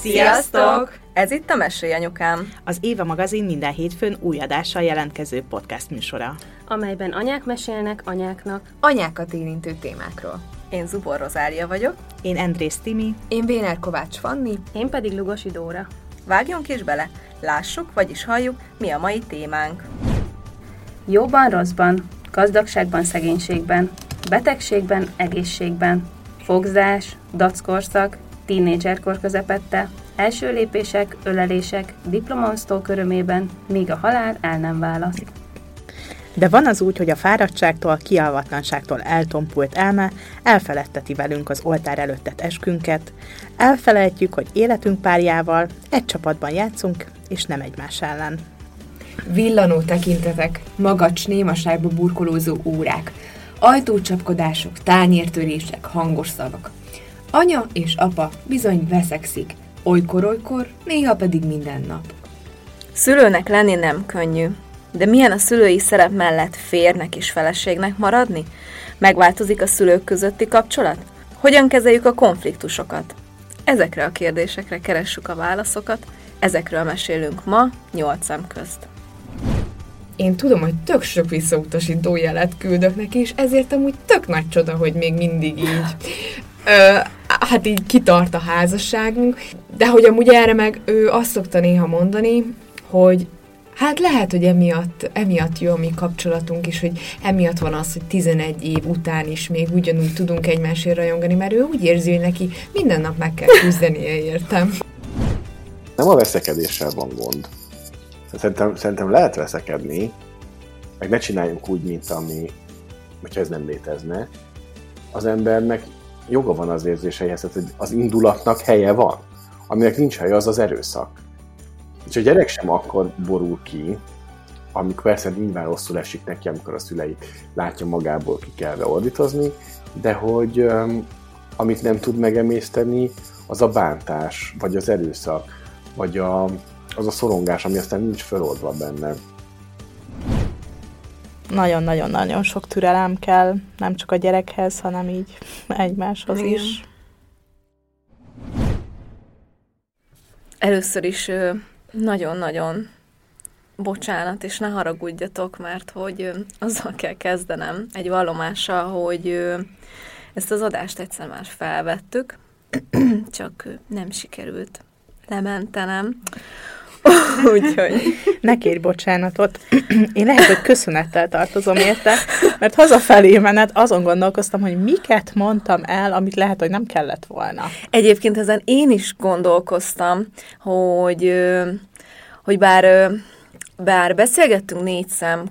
Sziasztok! Ez itt a Mesélj Anyukám. Az Éva magazin minden hétfőn új adással jelentkező podcast műsora. amelyben anyák mesélnek anyáknak. Anyákat érintő témákról. Én Zubor Rozália vagyok. Én Andrész Timi. Én Béner Kovács Fanni. Én pedig Lugosi Dóra. Vágjunk is bele, lássuk, vagyis halljuk, mi a mai témánk. Jóban, rosszban, gazdagságban, szegénységben, betegségben, egészségben, fogzás, dackorszak, tínédzserkor közepette, első lépések, ölelések, diplomaosztó körömében, míg a halál el nem választ. De van az úgy, hogy a fáradtságtól, kialvatlanságtól eltompult elme elfeledteti velünk az oltár előttet eskünket, elfelejtjük, hogy életünk párjával egy csapatban játszunk, és nem egymás ellen. Villanó tekintetek, magacs némaságba burkolózó órák, ajtócsapkodások, tányértörések, hangos szavak. Anya és apa bizony veszekszik, olykor-olykor, néha pedig minden nap. Szülőnek lenni nem könnyű, de milyen a szülői szerep mellett férnek és feleségnek maradni? Megváltozik a szülők közötti kapcsolat? Hogyan kezeljük a konfliktusokat? Ezekre a kérdésekre keressük a válaszokat, ezekről mesélünk ma, nyolc szem közt. Én tudom, hogy tök sok visszautasító jelet küldök neki, és ezért amúgy tök nagy csoda, hogy még mindig így hát így kitart a házasságunk, de hogy amúgy erre meg ő azt szokta néha mondani, hogy Hát lehet, hogy emiatt, emiatt jó a mi kapcsolatunk is, hogy emiatt van az, hogy 11 év után is még ugyanúgy tudunk egymásért rajongani, mert ő úgy érzi, hogy neki minden nap meg kell küzdenie, értem. Nem a veszekedéssel van gond. Szerintem, szerintem lehet veszekedni, meg ne csináljunk úgy, mint ami, hogyha ez nem létezne. Az embernek joga van az érzéseihez, hogy az indulatnak helye van. Aminek nincs helye, az az erőszak. És a gyerek sem akkor borul ki, amikor persze nyilván rosszul esik neki, amikor a szülei látja magából ki kell ordítozni, de hogy um, amit nem tud megemészteni, az a bántás, vagy az erőszak, vagy a, az a szorongás, ami aztán nincs feloldva benne. Nagyon-nagyon-nagyon sok türelem kell, nem csak a gyerekhez, hanem így egymáshoz Igen. is. Először is nagyon-nagyon bocsánat, és ne haragudjatok, mert hogy azzal kell kezdenem egy vallomással, hogy ezt az adást egyszer már felvettük, csak nem sikerült lementenem. Úgyhogy Ne kérj bocsánatot. Én lehet, hogy köszönettel tartozom érte, mert hazafelé menet azon gondolkoztam, hogy miket mondtam el, amit lehet, hogy nem kellett volna. Egyébként ezen én is gondolkoztam, hogy, hogy bár, bár beszélgettünk négy szem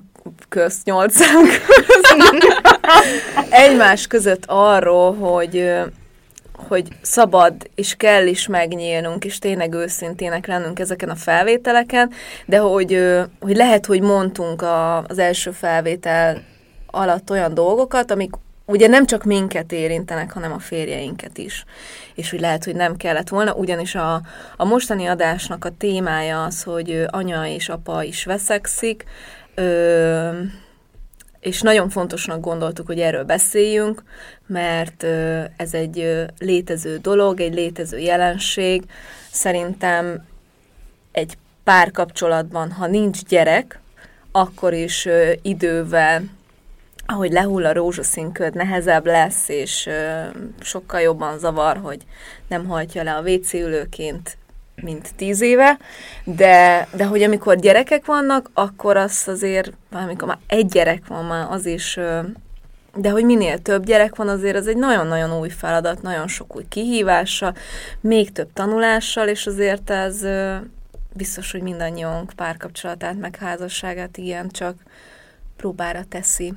közt, nyolc szem közt, egymás között arról, hogy, hogy szabad és kell is megnyílnunk, és tényleg őszintének lennünk ezeken a felvételeken, de hogy, hogy lehet, hogy mondtunk a, az első felvétel alatt olyan dolgokat, amik ugye nem csak minket érintenek, hanem a férjeinket is. És hogy lehet, hogy nem kellett volna, ugyanis a, a mostani adásnak a témája az, hogy anya és apa is veszekszik, ö, és nagyon fontosnak gondoltuk, hogy erről beszéljünk, mert ez egy létező dolog, egy létező jelenség. Szerintem egy párkapcsolatban, ha nincs gyerek, akkor is idővel ahogy lehull a rózsaszínköd, nehezebb lesz, és sokkal jobban zavar, hogy nem hajtja le a WC ülőként, mint tíz éve, de, de hogy amikor gyerekek vannak, akkor az azért, amikor már egy gyerek van már, az is, de hogy minél több gyerek van, azért ez egy nagyon-nagyon új feladat, nagyon sok új kihívással, még több tanulással, és azért ez biztos, hogy mindannyiunk párkapcsolatát, meg házasságát igen, csak próbára teszi.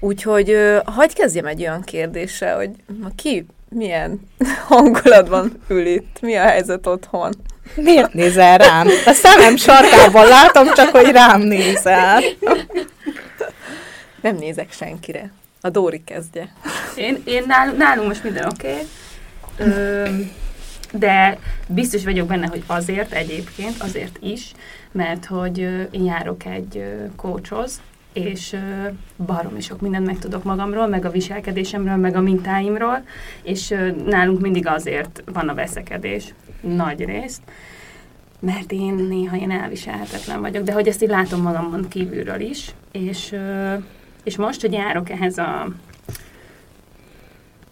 Úgyhogy hagyj kezdjem egy olyan kérdéssel, hogy ma ki milyen hangulatban ül itt? Mi a helyzet otthon? Miért nézel rám? A szemem sarkában látom, csak hogy rám nézel. Nem nézek senkire. A Dóri kezdje. Én, én nálunk, nálunk most minden oké, okay. de biztos vagyok benne, hogy azért egyébként, azért is, mert hogy én járok egy coachhoz, és baromi sok mindent megtudok magamról, meg a viselkedésemről, meg a mintáimról, és nálunk mindig azért van a veszekedés, nagy részt, mert én néha én elviselhetetlen vagyok, de hogy ezt így látom magamon kívülről is, és, és most, hogy járok ehhez a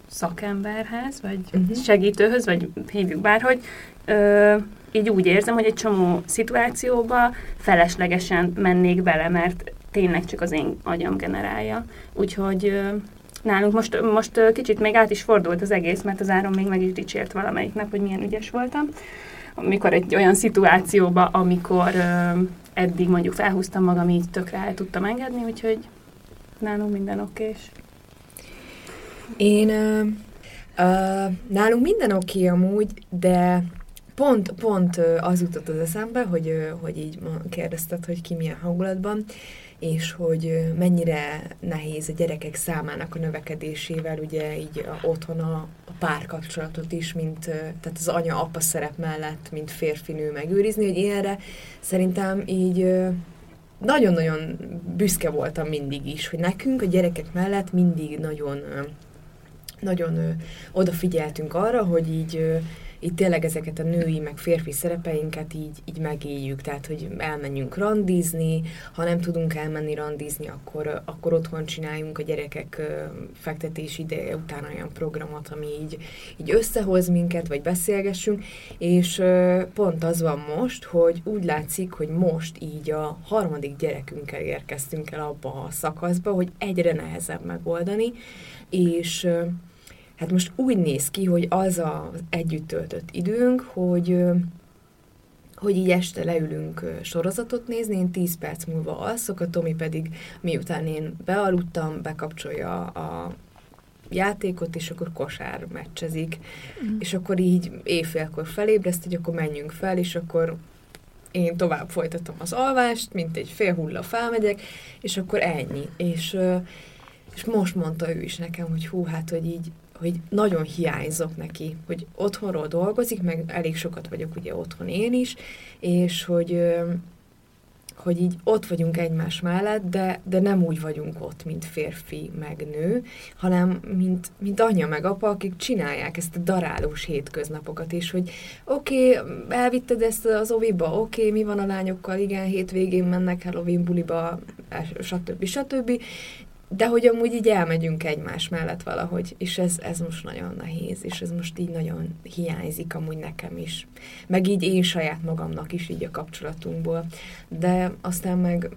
szakemberhez, vagy Mhm. segítőhöz, vagy hívjuk bárhogy, ö, így úgy érzem, hogy egy csomó szituációba feleslegesen mennék bele, mert tényleg csak az én agyam generálja. Úgyhogy nálunk most, most kicsit még át is fordult az egész, mert az áron még meg is dicsért valamelyik nap, hogy milyen ügyes voltam. Amikor egy olyan szituációba, amikor eddig mondjuk felhúztam magam, így tökre el tudtam engedni, úgyhogy nálunk minden okés. Én ö, ö, nálunk minden oké amúgy, de pont, pont az jutott az eszembe, hogy, hogy így kérdezted, hogy ki milyen hangulatban, és hogy mennyire nehéz a gyerekek számának a növekedésével, ugye így a, otthon a, a párkapcsolatot is, mint, tehát az anya-apa szerep mellett, mint férfinő megőrizni, hogy erre szerintem így nagyon-nagyon büszke voltam mindig is, hogy nekünk a gyerekek mellett mindig nagyon nagyon odafigyeltünk arra, hogy így, így tényleg ezeket a női, meg férfi szerepeinket így, így megéljük, tehát hogy elmenjünk randizni, ha nem tudunk elmenni randizni, akkor, akkor otthon csináljunk a gyerekek fektetés ideje után olyan programot, ami így, így összehoz minket, vagy beszélgessünk, és pont az van most, hogy úgy látszik, hogy most így a harmadik gyerekünkkel érkeztünk el abba a szakaszba, hogy egyre nehezebb megoldani, és hát most úgy néz ki, hogy az az együtt töltött időnk, hogy hogy így este leülünk sorozatot nézni, én 10 perc múlva alszok, a Tomi pedig miután én bealudtam, bekapcsolja a játékot, és akkor kosár meccsezik, mm. és akkor így éjfélkor felébreszt, hogy akkor menjünk fel, és akkor én tovább folytatom az alvást, mint egy fél hulla felmegyek, és akkor ennyi. És, és most mondta ő is nekem, hogy hú, hát, hogy így, hogy nagyon hiányzok neki, hogy otthonról dolgozik, meg elég sokat vagyok ugye otthon én is, és hogy, hogy így ott vagyunk egymás mellett, de, de nem úgy vagyunk ott, mint férfi meg nő, hanem mint, mint anya meg apa, akik csinálják ezt a darálós hétköznapokat, és hogy oké, okay, elvitted ezt az oviba, oké, okay, mi van a lányokkal, igen, hétvégén mennek Halloween buliba, stb. stb. De hogy amúgy így elmegyünk egymás mellett valahogy, és ez, ez most nagyon nehéz, és ez most így nagyon hiányzik amúgy nekem is. Meg így én saját magamnak is így a kapcsolatunkból. De aztán meg,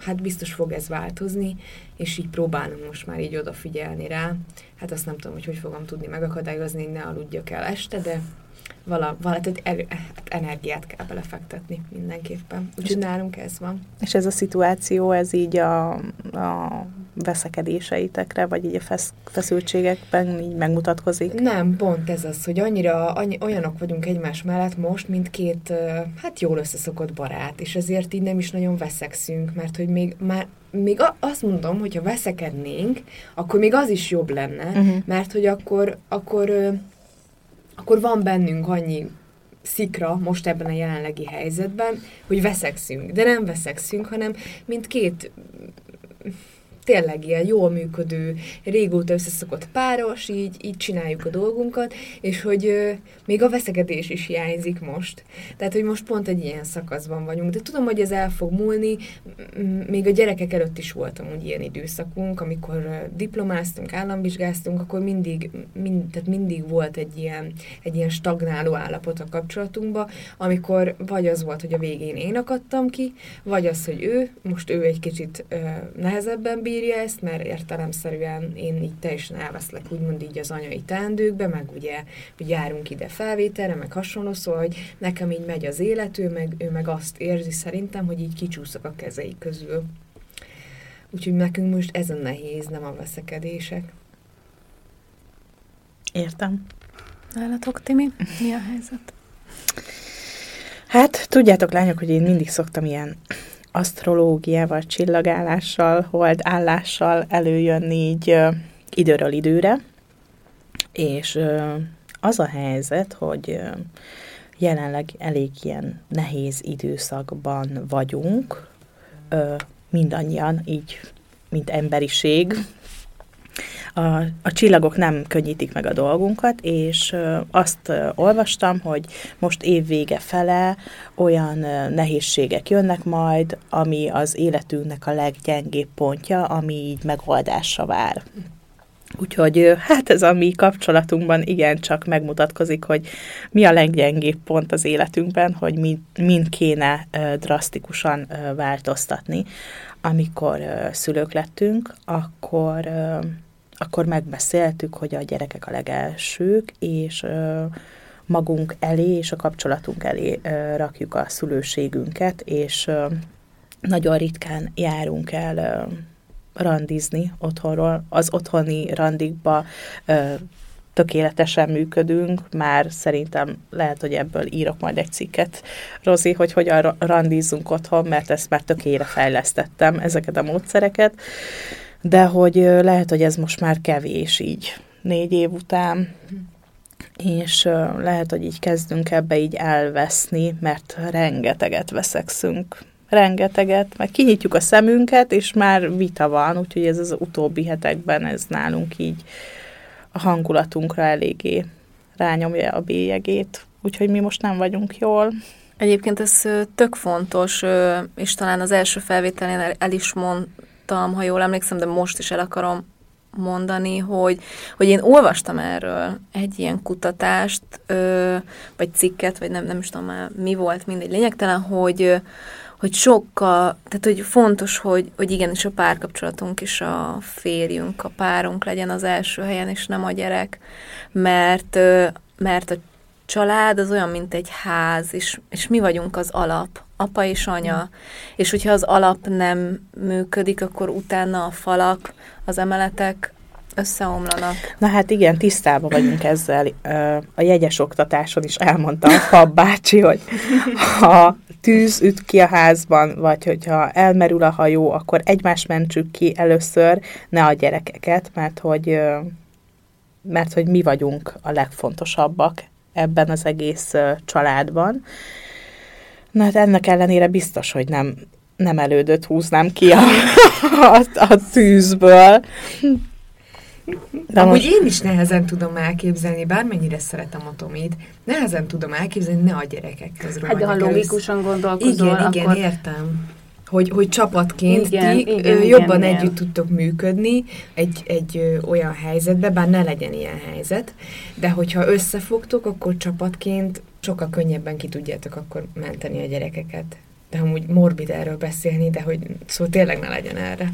hát biztos fog ez változni, és így próbálunk most már így odafigyelni rá. Hát azt nem tudom, hogy hogy fogom tudni megakadályozni, ne aludjak el este, de vala, vala tehát er, hát energiát kell belefektetni mindenképpen. Úgyhogy nálunk ez van. És ez a szituáció, ez így a, a veszekedéseitekre, vagy így a fesz, feszültségekben így megmutatkozik? Nem, pont ez az, hogy annyira annyi, olyanok vagyunk egymás mellett most, mint két, hát jól összeszokott barát, és ezért így nem is nagyon veszekszünk, mert hogy még már még azt mondom, hogy ha veszekednénk, akkor még az is jobb lenne, uh-huh. mert hogy akkor, akkor, akkor van bennünk annyi szikra most ebben a jelenlegi helyzetben, hogy veszekszünk. De nem veszekszünk, hanem mint két tényleg ilyen jól működő, régóta összeszokott páros, így, így csináljuk a dolgunkat, és hogy ö, még a veszekedés is hiányzik most. Tehát, hogy most pont egy ilyen szakaszban vagyunk. De tudom, hogy ez el fog múlni, még a gyerekek előtt is voltam úgy ilyen időszakunk, amikor diplomáztunk, államvizsgáztunk, akkor mindig, mind, tehát mindig volt egy ilyen, egy ilyen stagnáló állapot a kapcsolatunkban, amikor vagy az volt, hogy a végén én akadtam ki, vagy az, hogy ő, most ő egy kicsit ö, nehezebben bír, bírja ezt, mert értelemszerűen én így teljesen elveszlek úgymond így az anyai teendőkbe, meg ugye, hogy járunk ide felvételre, meg hasonló, szóval, hogy nekem így megy az élet, ő meg, ő meg azt érzi szerintem, hogy így kicsúszok a kezei közül. Úgyhogy nekünk most ez a nehéz, nem a veszekedések. Értem. Nálatok, Timi, mi a helyzet? Hát, tudjátok lányok, hogy én mindig szoktam ilyen asztrológiával, csillagállással, holdállással előjönni így ö, időről időre, és ö, az a helyzet, hogy ö, jelenleg elég ilyen nehéz időszakban vagyunk, ö, mindannyian, így, mint emberiség, a, a csillagok nem könnyítik meg a dolgunkat, és azt olvastam, hogy most évvége fele olyan nehézségek jönnek majd, ami az életünknek a leggyengébb pontja, ami így megoldásra vár. Úgyhogy hát ez a mi kapcsolatunkban igencsak megmutatkozik, hogy mi a leggyengébb pont az életünkben, hogy mind, mind kéne drasztikusan változtatni. Amikor szülők lettünk, akkor akkor megbeszéltük, hogy a gyerekek a legelsők, és magunk elé és a kapcsolatunk elé rakjuk a szülőségünket, és nagyon ritkán járunk el randizni otthonról. Az otthoni randikba tökéletesen működünk, már szerintem lehet, hogy ebből írok majd egy cikket, Rozi, hogy hogyan randízzunk otthon, mert ezt már tökére fejlesztettem, ezeket a módszereket de hogy lehet, hogy ez most már kevés így négy év után, és lehet, hogy így kezdünk ebbe így elveszni, mert rengeteget veszekszünk. Rengeteget, meg kinyitjuk a szemünket, és már vita van, úgyhogy ez az utóbbi hetekben ez nálunk így a hangulatunkra eléggé rányomja a bélyegét, úgyhogy mi most nem vagyunk jól. Egyébként ez tök fontos, és talán az első felvételén el is mond, olvastam, ha jól emlékszem, de most is el akarom mondani, hogy, hogy én olvastam erről egy ilyen kutatást, ö, vagy cikket, vagy nem, nem is tudom már mi volt, mindegy lényegtelen, hogy, hogy sokkal, tehát hogy fontos, hogy, hogy igenis a párkapcsolatunk és a férjünk, a párunk legyen az első helyen, és nem a gyerek, mert, mert a család az olyan, mint egy ház, és, és mi vagyunk az alap, apa és anya. Mm. És hogyha az alap nem működik, akkor utána a falak, az emeletek összeomlanak. Na hát igen, tisztában vagyunk ezzel. A jegyes oktatáson is elmondta a Fab bácsi, hogy ha tűz üt ki a házban, vagy hogyha elmerül a hajó, akkor egymást mentsük ki először, ne a gyerekeket, mert hogy, mert hogy mi vagyunk a legfontosabbak ebben az egész családban. Na hát ennek ellenére biztos, hogy nem, nem elődött húznám ki a, a, a tűzből. De Amúgy most... én is nehezen tudom elképzelni, bármennyire szeretem a Tomit, nehezen tudom elképzelni, ne a gyerekek közül. Hát de ha logikusan gondolkozol, Igen, igen, akkor... értem hogy, hogy csapatként igen, ti igen, jobban igen, együtt igen. tudtok működni egy, egy olyan helyzetbe, bár ne legyen ilyen helyzet, de hogyha összefogtok, akkor csapatként sokkal könnyebben ki tudjátok akkor menteni a gyerekeket. De amúgy morbid erről beszélni, de hogy szóval tényleg ne legyen erre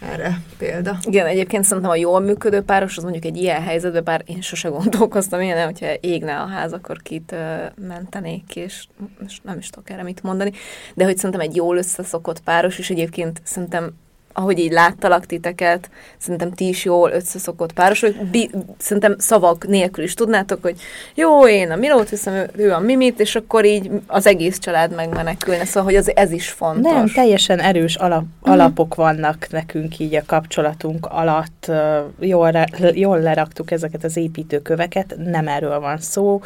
erre példa. Igen, egyébként szerintem a jól működő páros, az mondjuk egy ilyen helyzetben, bár én sose gondolkoztam ilyen, hogyha égne a ház, akkor kit uh, mentenék és, és nem is tudok erre mit mondani. De hogy szerintem egy jól összeszokott páros, és egyébként szerintem ahogy így láttalak titeket, szerintem ti is jól összeszokott páros, hogy bi- szerintem szavak nélkül is tudnátok, hogy jó, én a Milót hiszem, ő, ő a Mimit, és akkor így az egész család megmenekülne, szóval, hogy az, ez is fontos. Nem, teljesen erős alap, uh-huh. alapok vannak nekünk így a kapcsolatunk alatt, jól, jól leraktuk ezeket az építőköveket, nem erről van szó,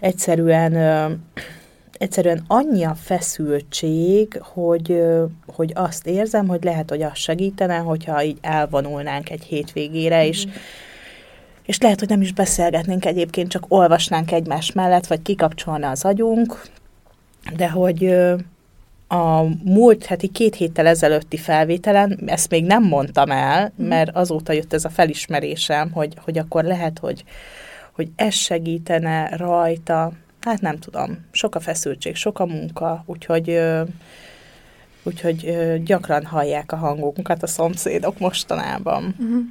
egyszerűen egyszerűen annyi a feszültség, hogy, hogy azt érzem, hogy lehet, hogy az segítene, hogyha így elvonulnánk egy hétvégére, mm. és, mhm. és lehet, hogy nem is beszélgetnénk egyébként, csak olvasnánk egymás mellett, vagy kikapcsolna az agyunk, de hogy a múlt heti két héttel ezelőtti felvételen, ezt még nem mondtam el, mm. mert azóta jött ez a felismerésem, hogy, hogy akkor lehet, hogy, hogy ez segítene rajta, hát nem tudom, sok a feszültség, sok a munka, úgyhogy, úgyhogy gyakran hallják a hangunkat a szomszédok mostanában. Uh-huh.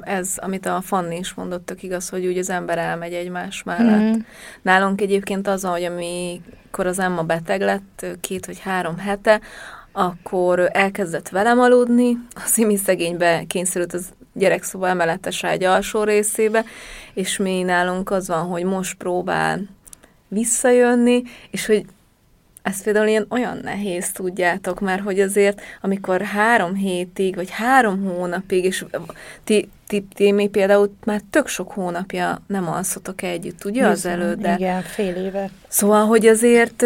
Ez, amit a Fanni is mondott, tök igaz, hogy úgy az ember elmegy egymás mellett. Mm. Nálunk egyébként az, hogy amikor az Emma beteg lett, két vagy három hete, akkor elkezdett velem aludni, a Szimi szegénybe kényszerült az gyerekszoba emeletes ágy alsó részébe, és mi nálunk az van, hogy most próbál visszajönni, és hogy ez például ilyen olyan nehéz, tudjátok, mert hogy azért, amikor három hétig, vagy három hónapig, és ti, ti, ti mi például már tök sok hónapja nem alszotok együtt, ugye, az előtt? Igen, fél éve. Szóval, hogy azért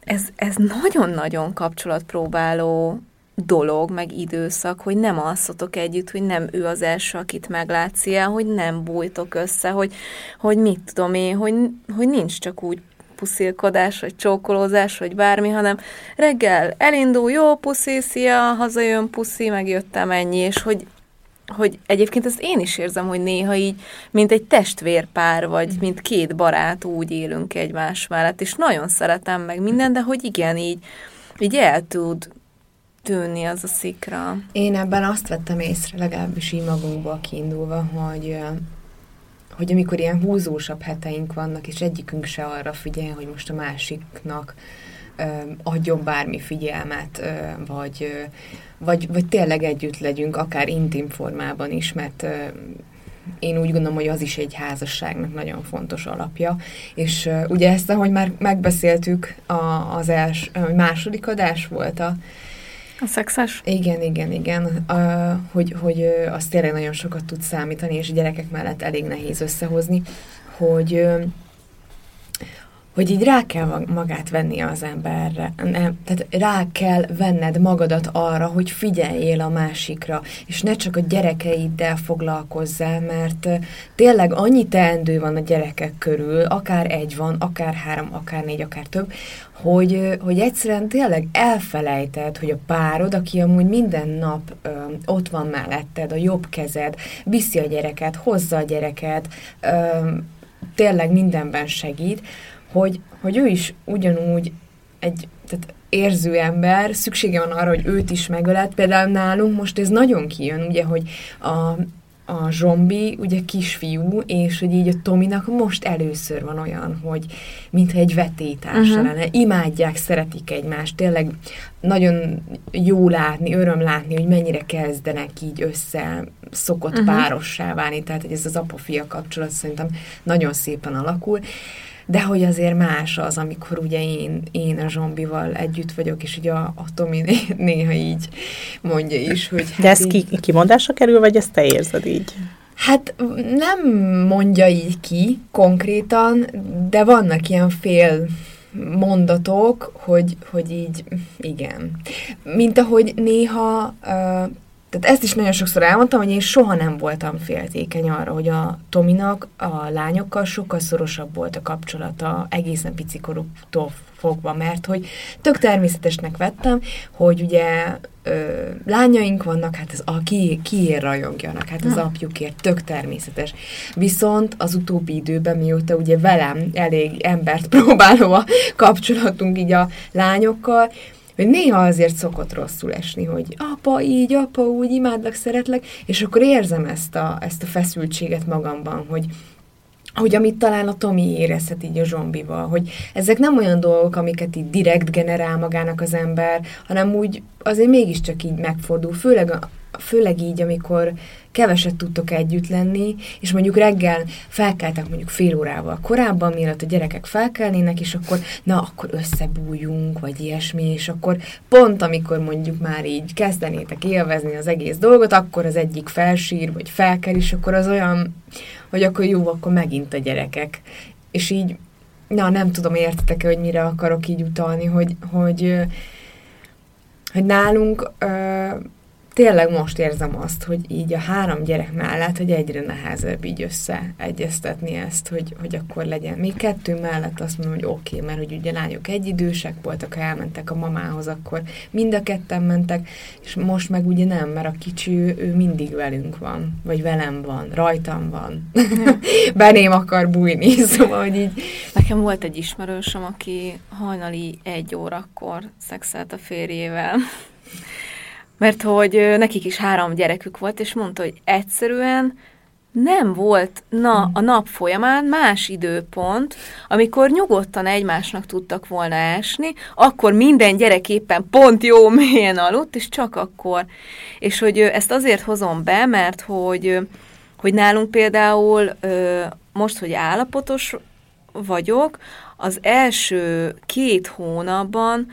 ez, ez nagyon-nagyon kapcsolatpróbáló dolog, meg időszak, hogy nem alszotok együtt, hogy nem ő az első, akit meglátsz ilyen, hogy nem bújtok össze, hogy, hogy mit tudom én, hogy, hogy nincs csak úgy puszilkodás, vagy csókolózás, vagy bármi, hanem reggel elindul, jó puszi, szia, hazajön puszi, megjöttem ennyi, és hogy, hogy egyébként ezt én is érzem, hogy néha így, mint egy testvérpár, vagy mint két barát úgy élünk egymás mellett, és nagyon szeretem meg minden, de hogy igen, így, így el tud tűnni az a szikra. Én ebben azt vettem észre, legalábbis így magunkból kiindulva, hogy hogy amikor ilyen húzósabb heteink vannak, és egyikünk se arra figyel, hogy most a másiknak adjon bármi figyelmet, vagy, vagy, vagy tényleg együtt legyünk, akár intim formában is, mert én úgy gondolom, hogy az is egy házasságnak nagyon fontos alapja. És uh, ugye ezt, ahogy már megbeszéltük, az els, uh, második adás volt a a szexes? Igen, igen, igen. Uh, hogy, hogy az tényleg nagyon sokat tud számítani, és gyerekek mellett elég nehéz összehozni, hogy hogy így rá kell magát venni az emberre. Nem, tehát rá kell venned magadat arra, hogy figyeljél a másikra, és ne csak a gyerekeiddel foglalkozzál, mert tényleg annyi teendő van a gyerekek körül, akár egy van, akár három, akár négy, akár több, hogy, hogy egyszerűen tényleg elfelejted, hogy a párod, aki amúgy minden nap ö, ott van melletted, a jobb kezed, viszi a gyereket, hozza a gyereket, ö, tényleg mindenben segít, hogy, hogy ő is ugyanúgy egy tehát érző ember, szüksége van arra, hogy őt is megölelt. Például nálunk most ez nagyon kijön, ugye, hogy a, a zsombi, ugye kisfiú, és hogy így a Tominak most először van olyan, hogy mintha egy vetétársa uh-huh. lenne. Imádják, szeretik egymást, tényleg nagyon jó látni, öröm látni, hogy mennyire kezdenek így össze szokott uh-huh. párossá válni, tehát hogy ez az apa-fia kapcsolat szerintem nagyon szépen alakul de hogy azért más az, amikor ugye én, én a zombival együtt vagyok, és ugye a, a Tomi néha így mondja is, hogy... De ez így... ki, kimondásra kerül, vagy ezt te érzed így? Hát nem mondja így ki konkrétan, de vannak ilyen fél mondatok, hogy, hogy így, igen. Mint ahogy néha uh, tehát ezt is nagyon sokszor elmondtam, hogy én soha nem voltam féltékeny arra, hogy a Tominak a lányokkal sokkal szorosabb volt a kapcsolata egészen picikorútól fogva, mert hogy tök természetesnek vettem, hogy ugye ö, lányaink vannak, hát ez a ki, kiért rajongjanak, hát az apjukért, tök természetes. Viszont az utóbbi időben, mióta ugye velem elég embert próbáló a kapcsolatunk így a lányokkal, hogy néha azért szokott rosszul esni, hogy apa így, apa úgy, imádlak, szeretlek, és akkor érzem ezt a, ezt a feszültséget magamban, hogy, hogy amit talán a Tomi érezhet így a zsombival, hogy ezek nem olyan dolgok, amiket így direkt generál magának az ember, hanem úgy azért mégiscsak így megfordul, főleg, főleg így, amikor keveset tudtok együtt lenni, és mondjuk reggel felkeltek mondjuk fél órával korábban, mielőtt a gyerekek felkelnének, és akkor na, akkor összebújjunk, vagy ilyesmi, és akkor pont amikor mondjuk már így kezdenétek élvezni az egész dolgot, akkor az egyik felsír, vagy felkel, és akkor az olyan, hogy akkor jó, akkor megint a gyerekek. És így, na, nem tudom, értetek-e, hogy mire akarok így utalni, hogy, hogy, hogy nálunk tényleg most érzem azt, hogy így a három gyerek mellett, hogy egyre nehezebb így összeegyeztetni ezt, hogy, hogy akkor legyen. Még kettő mellett azt mondom, hogy oké, okay, mert hogy ugye lányok egyidősek voltak, ha elmentek a mamához, akkor mind a ketten mentek, és most meg ugye nem, mert a kicsi ő, ő mindig velünk van, vagy velem van, rajtam van. Beném akar bújni, szóval, hogy így... Nekem volt egy ismerősöm, aki hajnali egy órakor szexelt a férjével mert hogy nekik is három gyerekük volt, és mondta, hogy egyszerűen nem volt na, a nap folyamán más időpont, amikor nyugodtan egymásnak tudtak volna esni, akkor minden gyerek éppen pont jó mélyen aludt, és csak akkor. És hogy ezt azért hozom be, mert hogy, hogy nálunk például most, hogy állapotos vagyok, az első két hónapban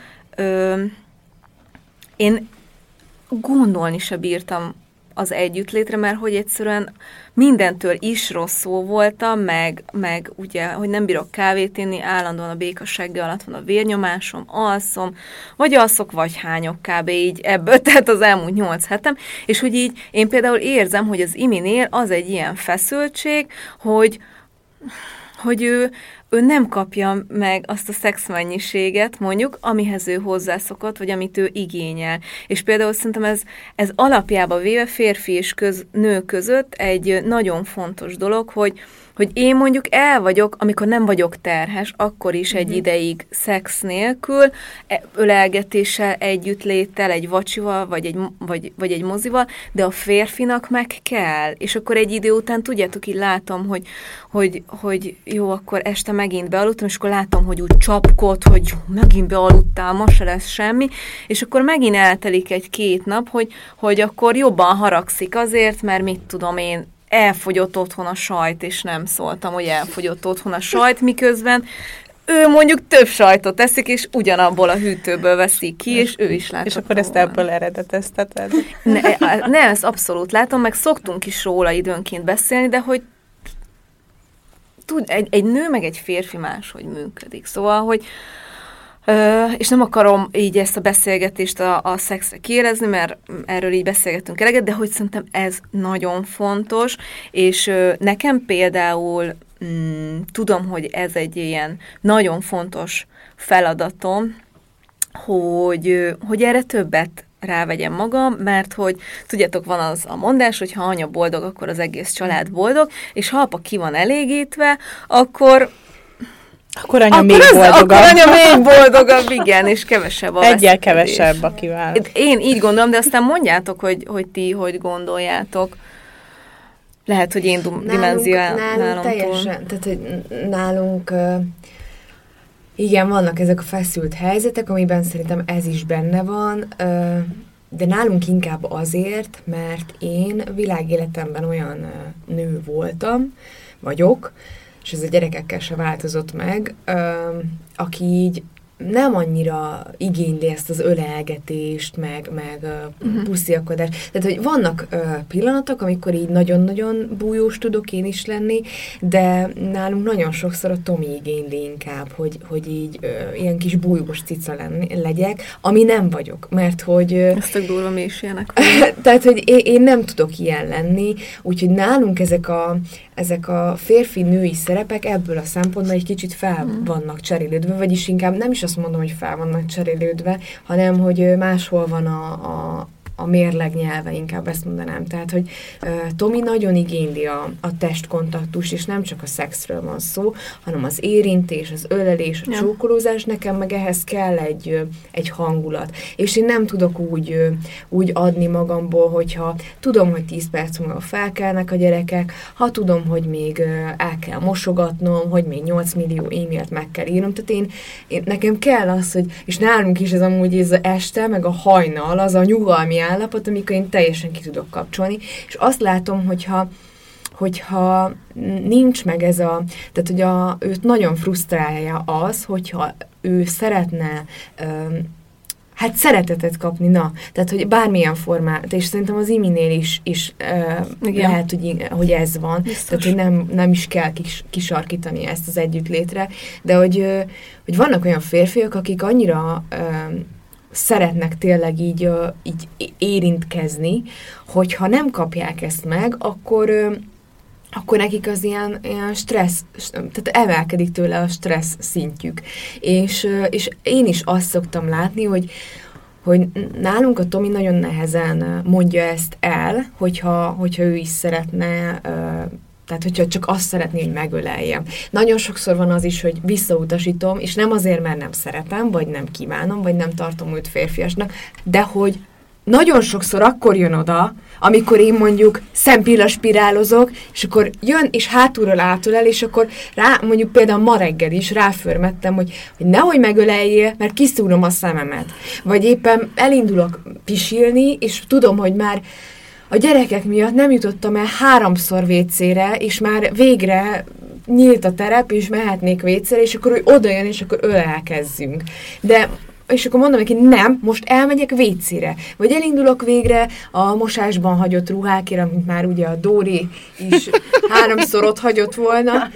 én gondolni se bírtam az együttlétre, mert hogy egyszerűen mindentől is rossz szó voltam, meg, meg ugye, hogy nem bírok kávét inni, állandóan a békassága alatt van a vérnyomásom, alszom, vagy alszok, vagy hányok kb. így ebből, tehát az elmúlt nyolc hetem, és hogy így én például érzem, hogy az iminél az egy ilyen feszültség, hogy hogy ő, ő nem kapja meg azt a szexmennyiséget, mondjuk, amihez ő hozzászokott, vagy amit ő igényel. És például szerintem ez, ez alapjába véve férfi és köz, nő között egy nagyon fontos dolog, hogy, hogy én mondjuk el vagyok, amikor nem vagyok terhes, akkor is egy uh-huh. ideig szex nélkül, e, ölelgetéssel, együttléttel, egy vacsival, vagy egy, vagy, vagy egy mozival, de a férfinak meg kell. És akkor egy idő után, tudjátok, így látom, hogy, hogy, hogy jó, akkor este megint bealudtam, és akkor látom, hogy úgy csapkod, hogy jó, megint bealudtál, ma se lesz semmi, és akkor megint eltelik egy-két nap, hogy, hogy akkor jobban haragszik azért, mert mit tudom én, elfogyott otthon a sajt, és nem szóltam, hogy elfogyott otthon a sajt, miközben ő mondjuk több sajtot teszik, és ugyanabból a hűtőből veszik ki, és ő is látja. És akkor ezt ebből eredetezteted? Ne, ne, ezt abszolút látom, meg szoktunk is róla időnként beszélni, de hogy tud, egy, egy nő meg egy férfi máshogy működik. Szóval, hogy Ö, és nem akarom így ezt a beszélgetést a, a szexre kérezni, mert erről így beszélgettünk eleget, de hogy szerintem ez nagyon fontos, és ö, nekem például mm, tudom, hogy ez egy ilyen nagyon fontos feladatom, hogy, hogy erre többet rávegyem magam, mert hogy tudjátok, van az a mondás, hogy ha anya boldog, akkor az egész család boldog, és ha apa ki van elégítve, akkor akkor anya akkor még az, boldogabb. Akkor anya még boldogabb, igen, és kevesebb a Egyel kevesebb a kíván. Én így gondolom, de aztán mondjátok, hogy, hogy ti hogy gondoljátok. Lehet, hogy én nálunk, dimenziál nálunk teljesen, tehát hogy nálunk igen, vannak ezek a feszült helyzetek, amiben szerintem ez is benne van, de nálunk inkább azért, mert én világéletemben olyan nő voltam, vagyok, és ez a gyerekekkel se változott meg, aki így nem annyira igényli ezt az ölelgetést, meg, meg uh, pusziakodást. Tehát, hogy vannak uh, pillanatok, amikor így nagyon-nagyon bújós tudok én is lenni, de nálunk nagyon sokszor a Tomi igényli inkább, hogy, hogy így uh, ilyen kis bújós cica lenni, legyek, ami nem vagyok, mert hogy... Uh, Ezt tök durva mi is ilyenek. tehát, hogy én, én nem tudok ilyen lenni, úgyhogy nálunk ezek a, ezek a férfi-női szerepek ebből a szempontból egy kicsit fel mm. vannak cserélődve, vagyis inkább nem is azt mondom, hogy fel vannak cserélődve, hanem hogy máshol van a, a, a mérleg nyelve, inkább ezt mondanám. Tehát, hogy uh, Tomi nagyon igényli a, a testkontaktus, és nem csak a szexről van szó, hanem az érintés, az ölelés, a ja. csókolózás, nekem meg ehhez kell egy, egy hangulat. És én nem tudok úgy, úgy adni magamból, hogyha tudom, hogy 10 perc múlva felkelnek a gyerekek, ha tudom, hogy még el kell mosogatnom, hogy még 8 millió e-mailt meg kell írnom, tehát én, én nekem kell az, hogy, és nálunk is ez amúgy ez este, meg a hajnal, az a nyugalmi állapot, amikor én teljesen ki tudok kapcsolni, és azt látom, hogyha hogyha nincs meg ez a, tehát hogy a, őt nagyon frusztrálja az, hogyha ő szeretne um, hát szeretetet kapni, na. Tehát, hogy bármilyen formát, és szerintem az iminél is, is uh, lehet, hogy, hogy ez van. Biztos. Tehát, hogy nem, nem is kell kis, kisarkítani ezt az együttlétre, de hogy, hogy vannak olyan férfiak, akik annyira uh, szeretnek tényleg így, így érintkezni, hogyha nem kapják ezt meg, akkor akkor nekik az ilyen, ilyen stressz, tehát emelkedik tőle a stressz szintjük. És, és én is azt szoktam látni, hogy, hogy nálunk a Tomi nagyon nehezen mondja ezt el, hogyha, hogyha ő is szeretne tehát, hogyha csak azt szeretné, hogy megöleljem. Nagyon sokszor van az is, hogy visszautasítom, és nem azért, mert nem szeretem, vagy nem kívánom, vagy nem tartom őt férfiasnak, de hogy nagyon sokszor akkor jön oda, amikor én mondjuk szempillaspirálozok, és akkor jön, és hátulról átölel, és akkor rá, mondjuk például ma reggel is ráförmettem, hogy, hogy nehogy megöleljél, mert kiszúrom a szememet. Vagy éppen elindulok pisilni, és tudom, hogy már a gyerekek miatt nem jutottam el háromszor vécére, és már végre nyílt a terep, és mehetnék vécére, és akkor ő oda jön, és akkor ölelkezzünk. De és akkor mondom neki, nem, most elmegyek vécére, vagy elindulok végre a mosásban hagyott ruhákért, amit már ugye a Dóri is háromszor ott hagyott volna.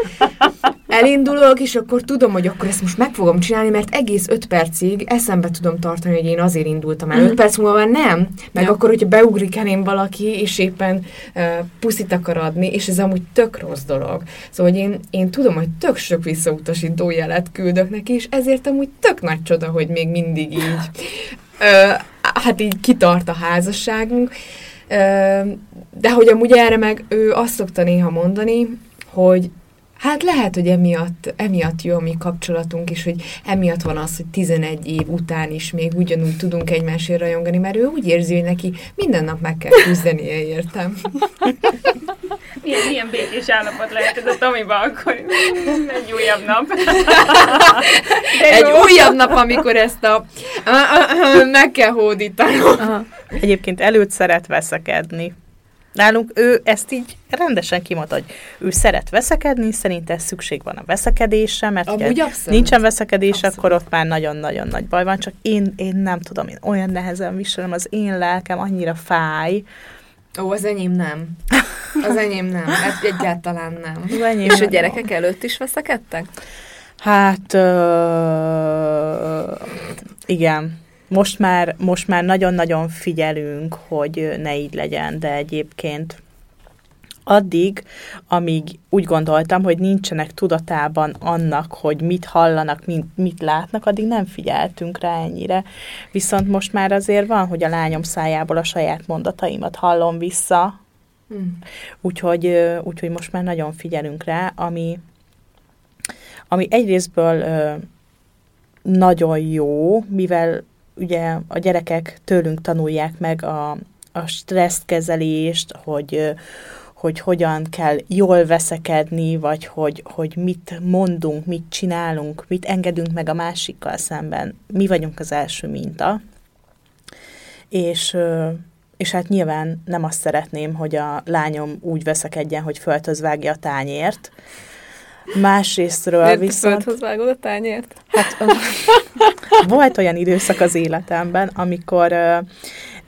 Elindulok, és akkor tudom, hogy akkor ezt most meg fogom csinálni, mert egész öt percig eszembe tudom tartani, hogy én azért indultam el. Öt perc múlva nem, meg Ja. akkor, hogyha beugrik elém valaki, és éppen uh, puszit akar adni, és ez amúgy tök rossz dolog. Szóval, hogy én, én tudom, hogy tök sok visszautasító jelet küldök neki, és ezért amúgy tök nagy csoda, hogy még mindig így, ö, hát így kitart a házasságunk. Ö, de hogy amúgy erre meg ő azt szokta néha mondani, hogy Hát lehet, hogy emiatt, emiatt jó a mi kapcsolatunk, és hogy emiatt van az, hogy 11 év után is még ugyanúgy tudunk egymásért rajongani, mert ő úgy érzi, hogy neki minden nap meg kell küzdenie, értem. Milyen, milyen békés állapot lehet ez a Tomiban, akkor egy újabb nap. De Egy jó. újabb nap, amikor ezt a meg kell hódítanom. Aha. Egyébként előtt szeret veszekedni. Nálunk ő ezt így rendesen kimondta, hogy ő szeret veszekedni, szerinte szükség van a veszekedésre, mert Amúgy abszolút. nincsen veszekedés, Abszolút. akkor ott már nagyon-nagyon nagy baj van, csak én, én nem tudom, én olyan nehezen viselem, az én lelkem annyira fáj. Ó, az enyém nem. Az enyém nem. Hát egyáltalán nem. Az enyém És a gyerekek előtt is veszekedtek? Hát, ö, igen. Most már, most már nagyon-nagyon figyelünk, hogy ne így legyen, de egyébként addig, amíg úgy gondoltam, hogy nincsenek tudatában annak, hogy mit hallanak, mit, mit látnak, addig nem figyeltünk rá ennyire. Viszont most már azért van, hogy a lányom szájából a saját mondataimat hallom vissza, Hm. Úgyhogy, úgyhogy most már nagyon figyelünk rá, ami, ami egyrésztből nagyon jó, mivel ugye a gyerekek tőlünk tanulják meg a, a stresszkezelést, hogy, hogy hogyan kell jól veszekedni, vagy hogy, hogy mit mondunk, mit csinálunk, mit engedünk meg a másikkal szemben. Mi vagyunk az első minta. És, és hát nyilván nem azt szeretném, hogy a lányom úgy veszekedjen, hogy földhöz vágja a tányért. Másrésztről te viszont... földhöz vágod a tányért? Hát volt olyan időszak az életemben, amikor ö,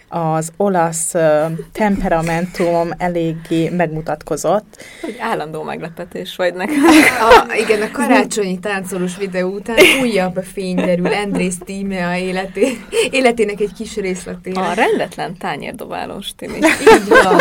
az olasz ö, temperamentumom eléggé megmutatkozott. Hogy állandó meglepetés vagy nekem. A, igen, a karácsonyi táncolós videó után újabb fény derül Andrész tíme a életé, életének egy kis részletére. A rendetlen tányérdobálós Timi. Így van,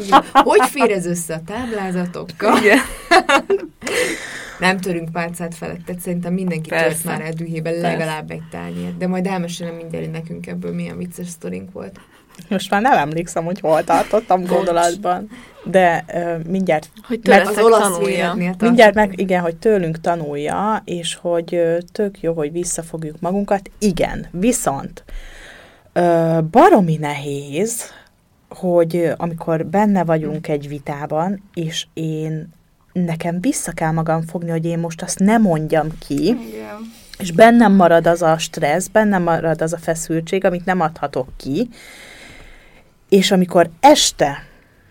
így van. Hogy fér ez össze a táblázatokkal? Igen. Nem törünk pálcát felettet, szerintem mindenki Persze. tört már el dühében Persze. legalább egy tányért. De majd elmesélem mindjárt, nekünk ebből milyen vicces sztorink volt. Most már nem emlékszem, hogy hol tartottam gondolatban, de ö, mindjárt Hogy Meg Az olasz tanulja. Mindjárt meg, igen, hogy tőlünk tanulja, és hogy ö, tök jó, hogy visszafogjuk magunkat. Igen, viszont ö, baromi nehéz, hogy ö, amikor benne vagyunk egy vitában, és én nekem vissza kell magam fogni, hogy én most azt nem mondjam ki, Igen. és bennem marad az a stressz, bennem marad az a feszültség, amit nem adhatok ki, és amikor este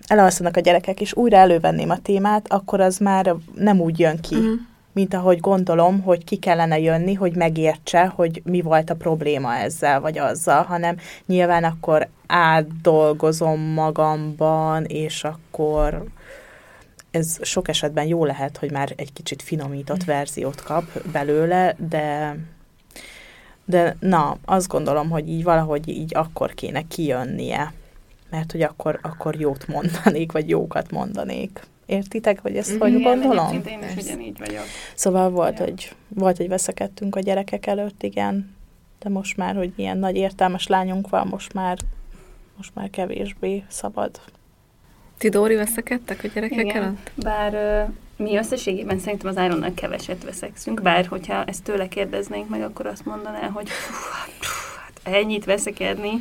elalszanak a gyerekek, és újra elővenném a témát, akkor az már nem úgy jön ki, Mhm. mint ahogy gondolom, hogy ki kellene jönni, hogy megértse, hogy mi volt a probléma ezzel vagy azzal, hanem nyilván akkor átdolgozom magamban, és akkor ez sok esetben jó lehet, hogy már egy kicsit finomított verziót kap belőle, de de na, azt gondolom, hogy így valahogy így akkor kéne kijönnie, mert hogy akkor, akkor jót mondanék, vagy jókat mondanék. Értitek, hogy ezt hogy Igen, gondolom? én is ugyanígy vagyok. Szóval volt, Ja. hogy, volt, hogy veszekedtünk a gyerekek előtt, igen, de most már, hogy ilyen nagy értelmes lányunk van, most már, most már kevésbé szabad. Ti Dóri veszekedtek a gyerekek Igen. előtt? Bár ö, mi összességében szerintem az Áronnal keveset veszekszünk, bár hogyha ezt tőle kérdeznénk meg, akkor azt mondaná, hogy fú, hát, fú, hát ennyit veszekedni,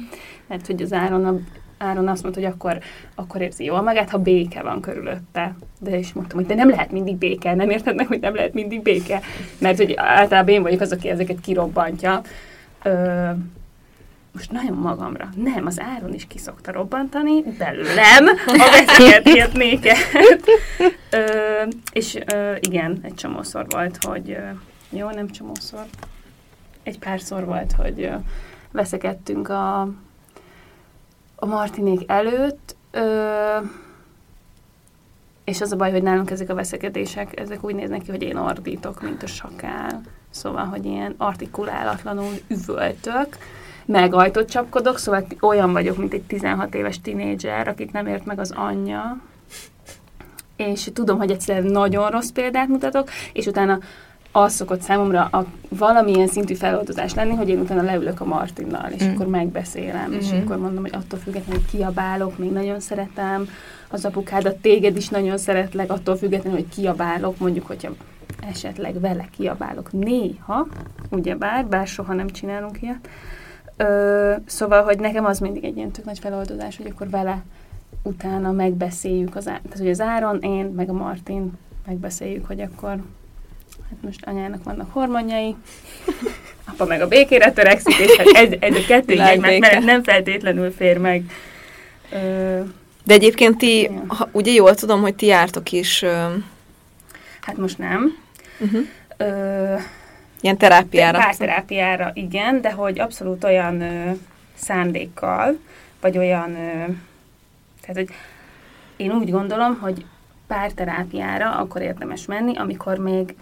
mert hogy az Áron, a, Áron azt mondta, hogy akkor, akkor érzi jól magát, ha béke van körülötte. De is mondtam, hogy de nem lehet mindig béke, nem érted meg, hogy nem lehet mindig béke, mert hogy általában én vagyok az, aki ezeket kirobbantja. Ö, most nagyon magamra. Nem, az áron is kiszokta robbantani, belőlem a veszekedért néket. És ö, igen, egy csomószor volt, hogy jó, nem csomószor. egy párszor volt, hogy veszekedtünk a, a Martinék előtt, ö, és az a baj, hogy nálunk ezek a veszekedések, ezek úgy néznek ki, hogy én ordítok, mint a sakál. Szóval, hogy ilyen artikulálatlanul üvöltök, meg ajtót csapkodok, szóval olyan vagyok, mint egy 16 éves tinédzser, akit nem ért meg az anyja, és tudom, hogy egyszerűen nagyon rossz példát mutatok, és utána az szokott számomra a valamilyen szintű feloldozás lenni, hogy én utána leülök a Martinnal, és Mm. akkor megbeszélem, mm-hmm. és Mhm. akkor mondom, hogy attól függetlenül, hogy kiabálok, még nagyon szeretem az apukádat, téged is nagyon szeretlek, attól függetlenül, hogy kiabálok, mondjuk, hogyha esetleg vele kiabálok néha, ugyebár, bár soha nem csinálunk ilyet. Ö, szóval, hogy nekem az mindig egy ilyen tök nagy feloldozás, hogy akkor vele utána megbeszéljük, az, á- tehát, hogy az Áron, én, meg a Martin megbeszéljük, hogy akkor hát most anyának vannak hormonjai, apa meg a békére törekszik, és hát ez, ez a kettő mellett nem feltétlenül fér meg. Ö, De egyébként ti, Igen. ha, ugye jól tudom, hogy ti jártok is ö, hát most nem. uh-huh. Ö, ilyen terápiára. Párterápiára igen, de hogy abszolút olyan ö, szándékkal, vagy olyan, ö, tehát hogy én úgy gondolom, hogy párterápiára akkor érdemes menni, amikor még,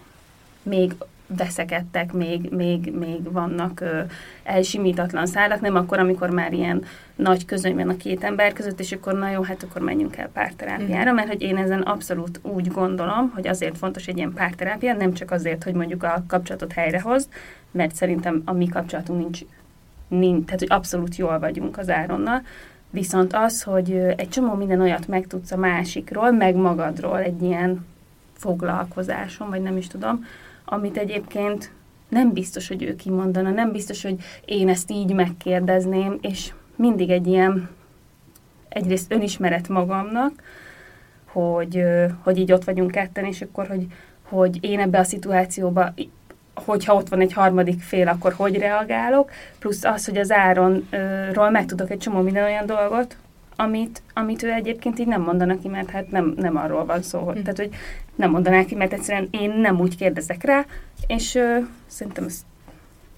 még veszekedtek, még, még, még vannak ö, elsimítatlan szálak, nem akkor, amikor már ilyen nagy közöny van a két ember között, és akkor na jó, hát akkor menjünk el párterápiára, mert hogy én ezen abszolút úgy gondolom, hogy azért fontos egy ilyen párterápia, nem csak azért, hogy mondjuk a kapcsolatot helyrehoz, mert szerintem a mi kapcsolatunk nincs, nincs tehát hogy abszolút jól vagyunk az Áronnal, viszont az, hogy egy csomó minden olyat megtudsz a másikról, meg magadról egy ilyen foglalkozáson, vagy nem is tudom, amit egyébként nem biztos, hogy ő kimondana, nem biztos, hogy én ezt így megkérdezném, és mindig egy ilyen egyrészt önismeret magamnak, hogy, hogy így ott vagyunk ketten, és akkor, hogy, hogy én ebbe a szituációba, hogyha ott van egy harmadik fél, akkor hogy reagálok, plusz az, hogy az Áronról megtudok egy csomó minden olyan dolgot, amit, amit ő egyébként így nem mondanak ki, mert hát nem, nem arról van szó, hogy, tehát, hogy nem mondanák ki, mert egyszerűen én nem úgy kérdezek rá, és ö, szerintem ez,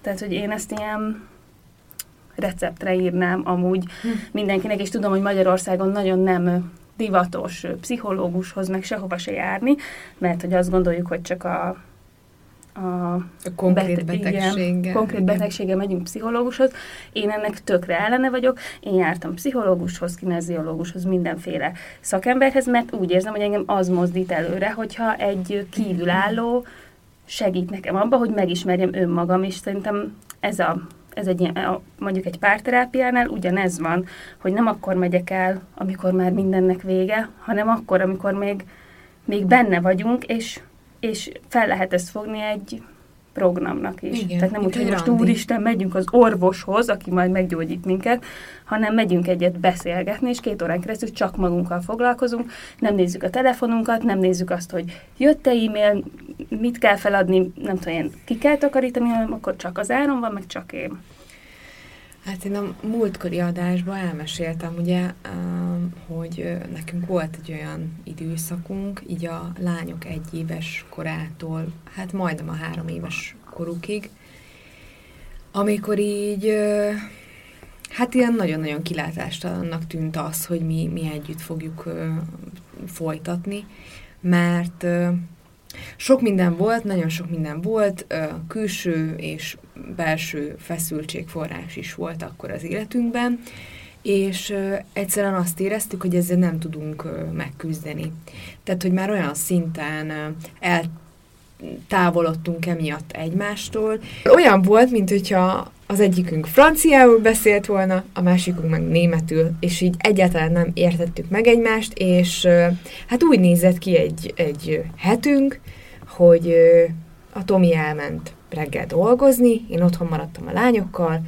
tehát, hogy én ezt ilyen receptre írnám amúgy. Mindenkinek, és tudom, hogy Magyarországon nagyon nem divatos pszichológushoz, meg sehova se járni, mert hogy azt gondoljuk, hogy csak a, a A konkrét Bete- betegséggel. Igen, konkrét igen. betegséggel megyünk pszichológushoz. Én ennek tökre ellene vagyok. Én jártam pszichológushoz, kineziológushoz, mindenféle szakemberhez, mert úgy érzem, hogy engem az mozdít előre, hogyha egy kívülálló segít nekem abba, hogy megismerjem önmagam, és szerintem ez a ez egy ilyen, mondjuk egy párterápiánál ugyanez van, hogy nem akkor megyek el, amikor már mindennek vége, hanem akkor, amikor még, még benne vagyunk, és, és fel lehet ezt fogni egy programnak is. Igen, Tehát nem úgy, hogy most úristen, megyünk az orvoshoz, aki majd meggyógyít minket, hanem megyünk egyet beszélgetni, és két órán keresztül csak magunkkal foglalkozunk, nem nézzük a telefonunkat, nem nézzük azt, hogy jött-e e-mail, mit kell feladni, nem tudom én, ki kell takarítani, hanem akkor csak az áron van, meg csak én. Hát én a múltkori adásban elmeséltem, ugye, um, hogy nekünk volt egy olyan időszakunk, így a lányok egy éves korától, hát majdnem a három éves korukig, amikor így, hát ilyen nagyon-nagyon kilátástalannak tűnt az, hogy mi, mi együtt fogjuk folytatni, mert sok minden volt, nagyon sok minden volt, külső és belső feszültségforrás is volt akkor az életünkben, és egyszerűen azt éreztük, hogy ezzel nem tudunk megküzdeni. Tehát, hogy már olyan szinten ö, eltávolodtunk emiatt egymástól. Olyan volt, mint hogyha az egyikünk franciául beszélt volna, a másikunk meg németül, és így egyáltalán nem értettük meg egymást, és hát úgy nézett ki egy, egy hetünk, hogy a Tomi elment reggel dolgozni, én otthon maradtam a lányokkal,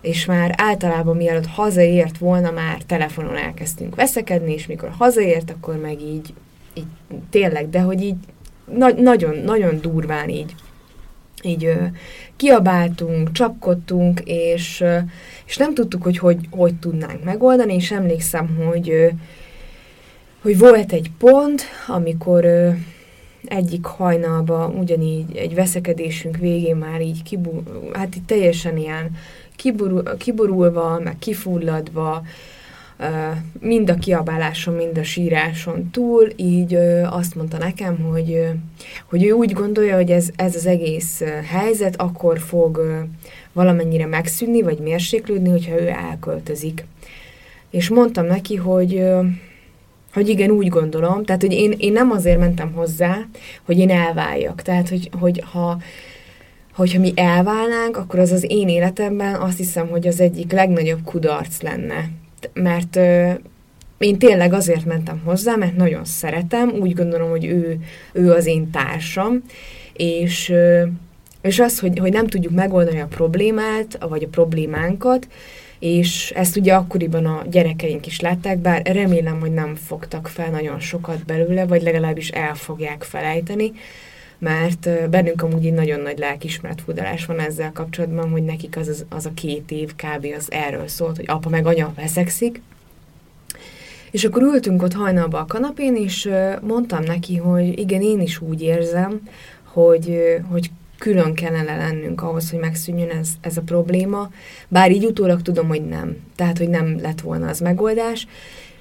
és már általában mielőtt hazaért volna, már telefonon elkezdtünk veszekedni, és mikor hazaért, akkor meg így, így tényleg, de hogy így na- nagyon, nagyon durván így. Így ö, kiabáltunk, csapkodtunk, és, ö, és nem tudtuk, hogy, hogy hogy tudnánk megoldani, és emlékszem, hogy, ö, hogy volt egy pont, amikor ö, egyik hajnalba ugyanígy egy veszekedésünk végén már így kibu, hát így teljesen ilyen kiborul, kiborulva, meg kifulladva, mind a kiabáláson, mind a síráson túl, így azt mondta nekem, hogy, hogy ő úgy gondolja, hogy ez, ez az egész helyzet akkor fog valamennyire megszűnni, vagy mérséklődni, hogyha ő elköltözik. És mondtam neki, hogy hogy igen, úgy gondolom, tehát, hogy én, én nem azért mentem hozzá, hogy én elváljak. Tehát, hogy, hogy ha, hogyha mi elválnánk, akkor az az én életemben azt hiszem, hogy az egyik legnagyobb kudarc lenne. Mert én tényleg azért mentem hozzá, mert nagyon szeretem, úgy gondolom, hogy ő, ő az én társam, és, és az, hogy, hogy nem tudjuk megoldani a problémát, vagy a problémánkat, és ezt ugye akkoriban a gyerekeink is látták, bár remélem, hogy nem fogtak fel nagyon sokat belőle, vagy legalábbis el fogják felejteni, mert bennünk amúgy egy nagyon nagy lelkismeretfudalás van ezzel kapcsolatban, hogy nekik az, az, az a két év kb. az erről szólt, hogy apa meg anya veszekszik, és akkor ültünk ott hajnalba a kanapén, és mondtam neki, hogy igen, én is úgy érzem, hogy, hogy külön kellene lennünk ahhoz, hogy megszűnjön ez, ez a probléma, bár így utólag tudom, hogy nem. Tehát, hogy nem lett volna az megoldás.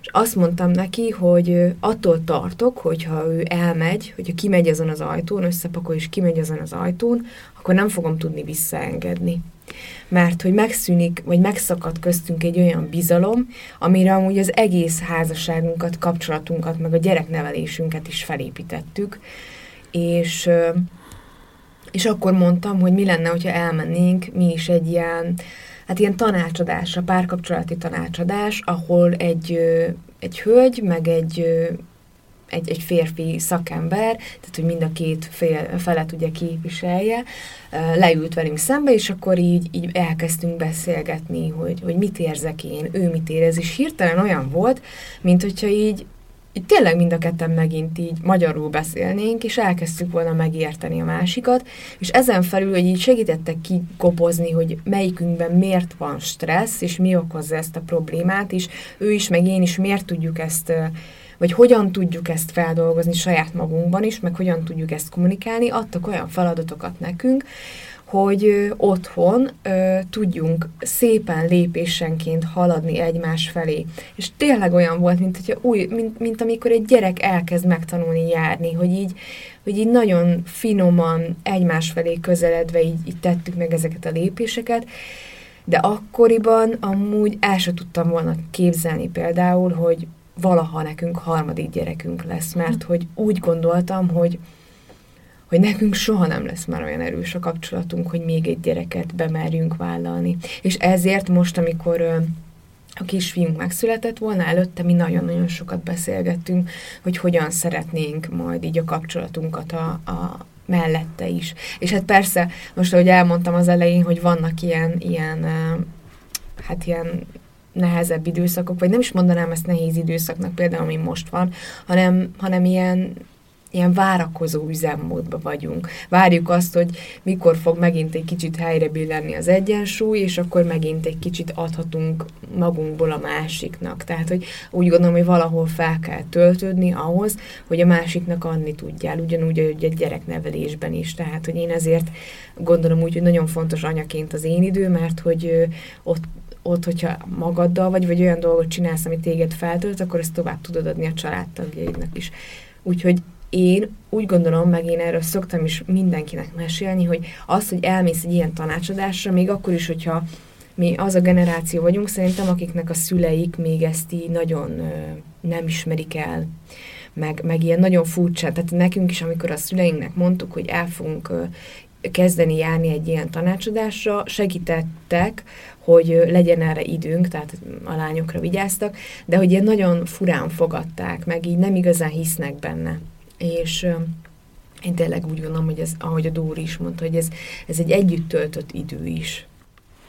És azt mondtam neki, hogy attól tartok, hogyha ő elmegy, hogyha kimegy ezen az ajtón, összepakol és kimegy ezen az ajtón, akkor nem fogom tudni visszaengedni. Mert hogy megszűnik, vagy megszakad köztünk egy olyan bizalom, amire amúgy az egész házasságunkat, kapcsolatunkat, meg a gyereknevelésünket is felépítettük. És és akkor mondtam, hogy mi lenne, hogyha elmennénk mi is egy ilyen, hát ilyen tanácsadásra, párkapcsolati tanácsadás, ahol egy, egy hölgy, meg egy, egy, egy férfi szakember, tehát hogy mind a két fél, felet ugye képviselje, leült velünk szembe, és akkor így, így elkezdtünk beszélgetni, hogy, hogy mit érzek én, ő mit érez, és hirtelen olyan volt, mint hogyha így így tényleg mind a ketten megint így magyarul beszélnénk, és elkezdtük volna megérteni a másikat, és ezen felül, hogy így segítettek kikopozni, hogy melyikünkben miért van stressz, és mi okozza ezt a problémát, és ő is, meg én is miért tudjuk ezt vagy hogyan tudjuk ezt feldolgozni saját magunkban is, meg hogyan tudjuk ezt kommunikálni, adtak olyan feladatokat nekünk, hogy otthon ö, tudjunk szépen lépésenként haladni egymás felé. És tényleg olyan volt, mint, hogyha új, mint, mint amikor egy gyerek elkezd megtanulni járni, hogy így, hogy így nagyon finoman egymás felé közeledve így, így tettük meg ezeket a lépéseket, de akkoriban amúgy el sem tudtam volna képzelni például, hogy valaha nekünk harmadik gyerekünk lesz, mert hogy úgy gondoltam, hogy hogy nekünk soha nem lesz már olyan erős a kapcsolatunk, hogy még egy gyereket bemerjünk vállalni. És ezért most, amikor a kisfiunk megszületett volna, előtte mi nagyon-nagyon sokat beszélgettünk, hogy hogyan szeretnénk majd így a kapcsolatunkat a, a mellette is. És hát persze, most ahogy elmondtam az elején, hogy vannak ilyen, ilyen hát ilyen nehezebb időszakok, vagy nem is mondanám ezt nehéz időszaknak, például ami most van, hanem, hanem ilyen ilyen várakozó üzemmódban vagyunk. Várjuk azt, hogy mikor fog megint egy kicsit helyre billenni az egyensúly, és akkor megint egy kicsit adhatunk magunkból a másiknak. Tehát, hogy úgy gondolom, hogy valahol fel kell töltődni ahhoz, hogy a másiknak adni tudjál, ugyanúgy, hogy a gyereknevelésben is. Tehát, hogy én ezért gondolom úgy, hogy nagyon fontos anyaként az én idő, mert hogy ott ott, hogyha magaddal vagy, vagy olyan dolgot csinálsz, ami téged feltölt, akkor ezt tovább tudod adni a családtagjaidnak is. Úgyhogy én úgy gondolom, meg én erről szoktam is mindenkinek mesélni, hogy az, hogy elmész egy ilyen tanácsadásra, még akkor is, hogyha mi az a generáció vagyunk, szerintem, akiknek a szüleik még ezt így nagyon ö, nem ismerik el, meg, meg ilyen nagyon furcsa. Tehát nekünk is, amikor a szüleinknek mondtuk, hogy el fogunk ö, kezdeni járni egy ilyen tanácsadásra, segítettek, hogy legyen erre időnk, tehát a lányokra vigyáztak, de hogy ilyen nagyon furán fogadták, meg így nem igazán hisznek benne és én tényleg úgy gondolom, hogy ez, ahogy a Dóri is mondta, hogy ez, ez egy együtt töltött idő is.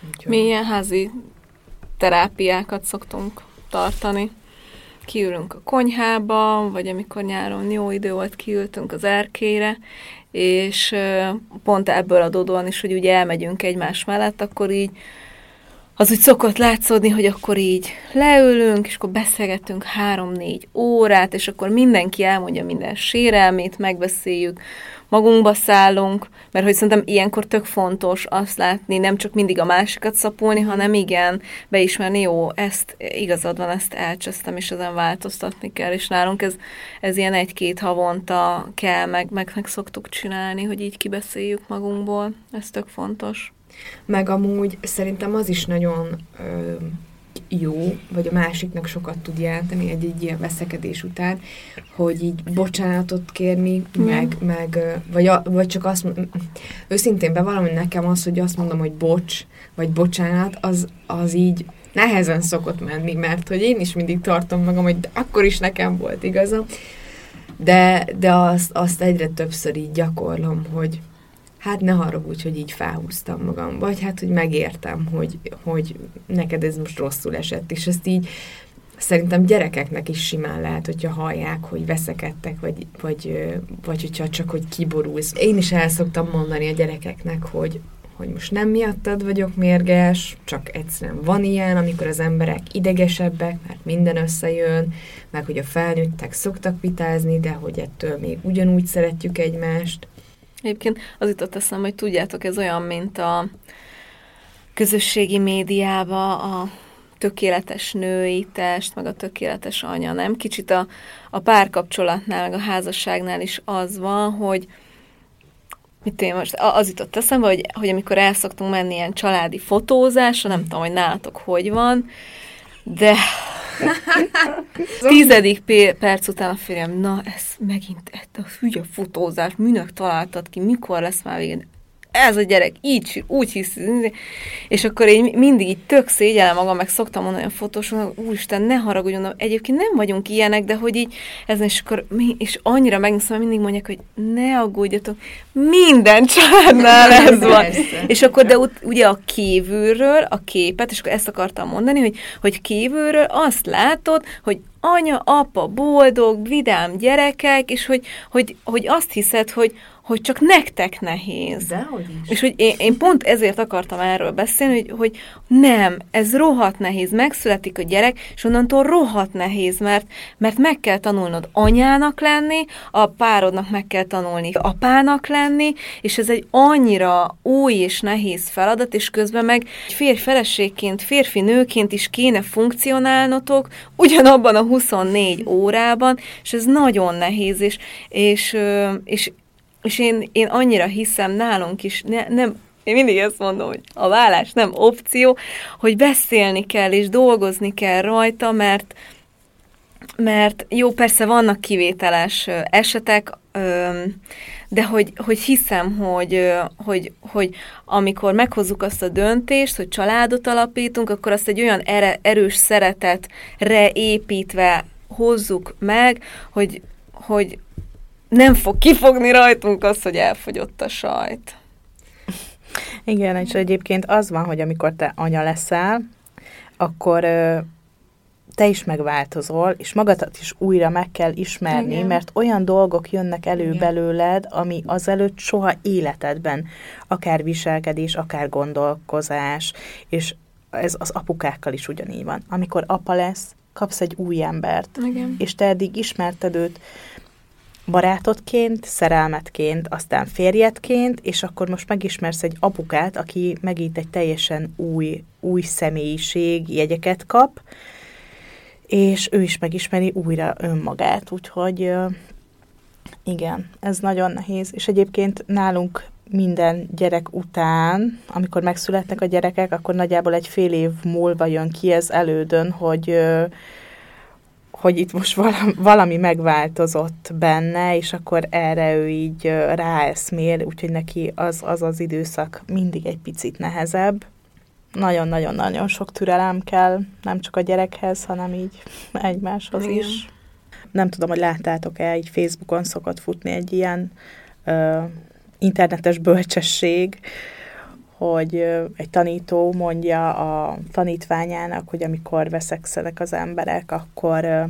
Úgyhogy... Mi ilyen házi terápiákat szoktunk tartani. Kiülünk a konyhába, vagy amikor nyáron jó idő volt, kiültünk az erkére, és pont ebből adódóan is, hogy ugye elmegyünk egymás mellett, akkor így az úgy szokott látszódni, hogy akkor így leülünk, és akkor beszélgetünk három-négy órát, és akkor mindenki elmondja minden sérelmét, megbeszéljük, magunkba szállunk, mert hogy szerintem ilyenkor tök fontos azt látni, nem csak mindig a másikat szapulni, hanem igen, beismerni, jó, ezt igazad van, ezt elcsesztem, és ezen változtatni kell, és nálunk ez, ez ilyen egy-két havonta kell, meg, meg, meg szoktuk csinálni, hogy így kibeszéljük magunkból, ez tök fontos. Meg amúgy szerintem az is nagyon ö, jó, vagy a másiknak sokat tud jelenteni egy-egy ilyen veszekedés után, hogy így bocsánatot kérni, mm. meg, meg vagy, a, vagy csak azt őszintén bevallom, hogy nekem az, hogy azt mondom, hogy bocs, vagy bocsánat, az, az így nehezen szokott menni, mert hogy én is mindig tartom magam, hogy akkor is nekem volt igazam, de, de azt, azt egyre többször így gyakorlom, hogy, hát ne haragudj, hogy így felhúztam magam, vagy hát, hogy megértem, hogy, hogy neked ez most rosszul esett, és ezt így szerintem gyerekeknek is simán lehet, hogyha hallják, hogy veszekedtek, vagy, vagy, vagy hogyha csak, hogy kiborulsz. Én is el szoktam mondani a gyerekeknek, hogy, hogy most nem miattad vagyok mérges, csak egyszerűen van ilyen, amikor az emberek idegesebbek, mert minden összejön, meg hogy a felnőttek szoktak vitázni, de hogy ettől még ugyanúgy szeretjük egymást. Egyébként az jutott eszembe, hogy tudjátok, ez olyan, mint a közösségi médiába a tökéletes női test, meg a tökéletes anya, nem? Kicsit a, a párkapcsolatnál, meg a házasságnál is az van, hogy mit én most, az jutott eszembe, hogy, hogy amikor el szoktunk menni ilyen családi fotózásra, nem tudom, hogy nálatok hogy van, de Tizedik perc után a férjem, na ez megint ezt a hülye fotózás, minek találtad ki, mikor lesz már végén? Ez a gyerek így, úgy hisz, és akkor én mindig így tök szégyellem magam, meg szoktam mondani a fotósoknak, úristen, ne haragudjon, egyébként nem vagyunk ilyenek, de hogy így, ez és akkor, és annyira megnyugszom, mindig mondják, hogy ne aggódjatok, minden családnál ez van. és akkor, de ugye a kívülről a képet, és akkor ezt akartam mondani, hogy, hogy kívülről azt látod, hogy anya, apa, boldog, vidám gyerekek, és hogy, hogy, hogy azt hiszed, hogy, hogy csak nektek nehéz. Dehogy is. És hogy én, én pont ezért akartam erről beszélni, hogy, hogy nem, ez rohadt nehéz, megszületik a gyerek, és onnantól rohadt nehéz, mert, mert meg kell tanulnod anyának lenni, a párodnak meg kell tanulni apának lenni, és ez egy annyira új és nehéz feladat, és közben meg férfi feleségként, férfi nőként is kéne funkcionálnotok ugyanabban a 24 órában, és ez nagyon nehéz, és, és, és és én, én annyira hiszem nálunk is, ne, nem, én mindig ezt mondom, hogy a vállás nem opció, hogy beszélni kell és dolgozni kell rajta, mert, mert jó, persze vannak kivételes esetek, de hogy, hogy hiszem, hogy, hogy, hogy amikor meghozzuk azt a döntést, hogy családot alapítunk, akkor azt egy olyan erős szeretetre építve hozzuk meg, hogy, hogy, nem fog kifogni rajtunk az, hogy elfogyott a sajt. Igen, és egyébként az van, hogy amikor te anya leszel, akkor ö, te is megváltozol, és magadat is újra meg kell ismerni, Igen. mert olyan dolgok jönnek elő Igen. belőled, ami azelőtt soha életedben, akár viselkedés, akár gondolkozás, és ez az apukákkal is ugyanígy van. Amikor apa lesz, kapsz egy új embert, Igen. és te eddig ismerted őt, barátodként, szerelmetként, aztán férjedként, és akkor most megismersz egy apukát, aki megint egy teljesen új, új személyiség, jegyeket kap, és ő is megismeri újra önmagát, úgyhogy igen, ez nagyon nehéz. És egyébként nálunk minden gyerek után, amikor megszületnek a gyerekek, akkor nagyjából egy fél év múlva jön ki ez elődön, hogy hogy itt most valami, megváltozott benne, és akkor erre ő így ráeszmél, úgyhogy neki az, az az időszak mindig egy picit nehezebb. Nagyon-nagyon-nagyon sok türelem kell, nem csak a gyerekhez, hanem így egymáshoz Igen. is. Nem tudom, hogy láttátok-e, így Facebookon szokott futni egy ilyen ö, internetes bölcsesség, hogy egy tanító mondja a tanítványának, hogy amikor veszekszenek az emberek, akkor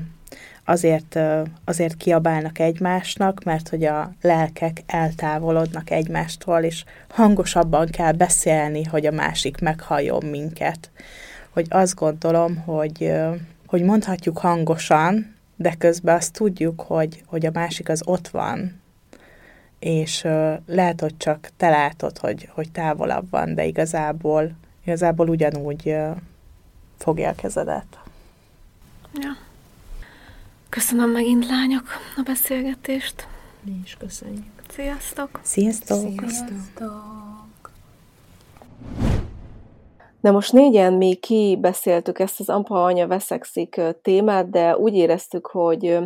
azért, azért kiabálnak egymásnak, mert hogy a lelkek eltávolodnak egymástól, és hangosabban kell beszélni, hogy a másik meghalljon minket. Hogy azt gondolom, hogy, hogy mondhatjuk hangosan, de közben azt tudjuk, hogy, hogy a másik az ott van, és lehet, hogy csak te látod, hogy, hogy távolabb van, de igazából, igazából ugyanúgy fogja a kezedet. Ja. Köszönöm megint, lányok, a beszélgetést. Mi is köszönjük. Sziasztok! Sziasztok! Sziasztok! De most négyen mi kibeszéltük ezt az apa anya veszekszik témát, de úgy éreztük, hogy,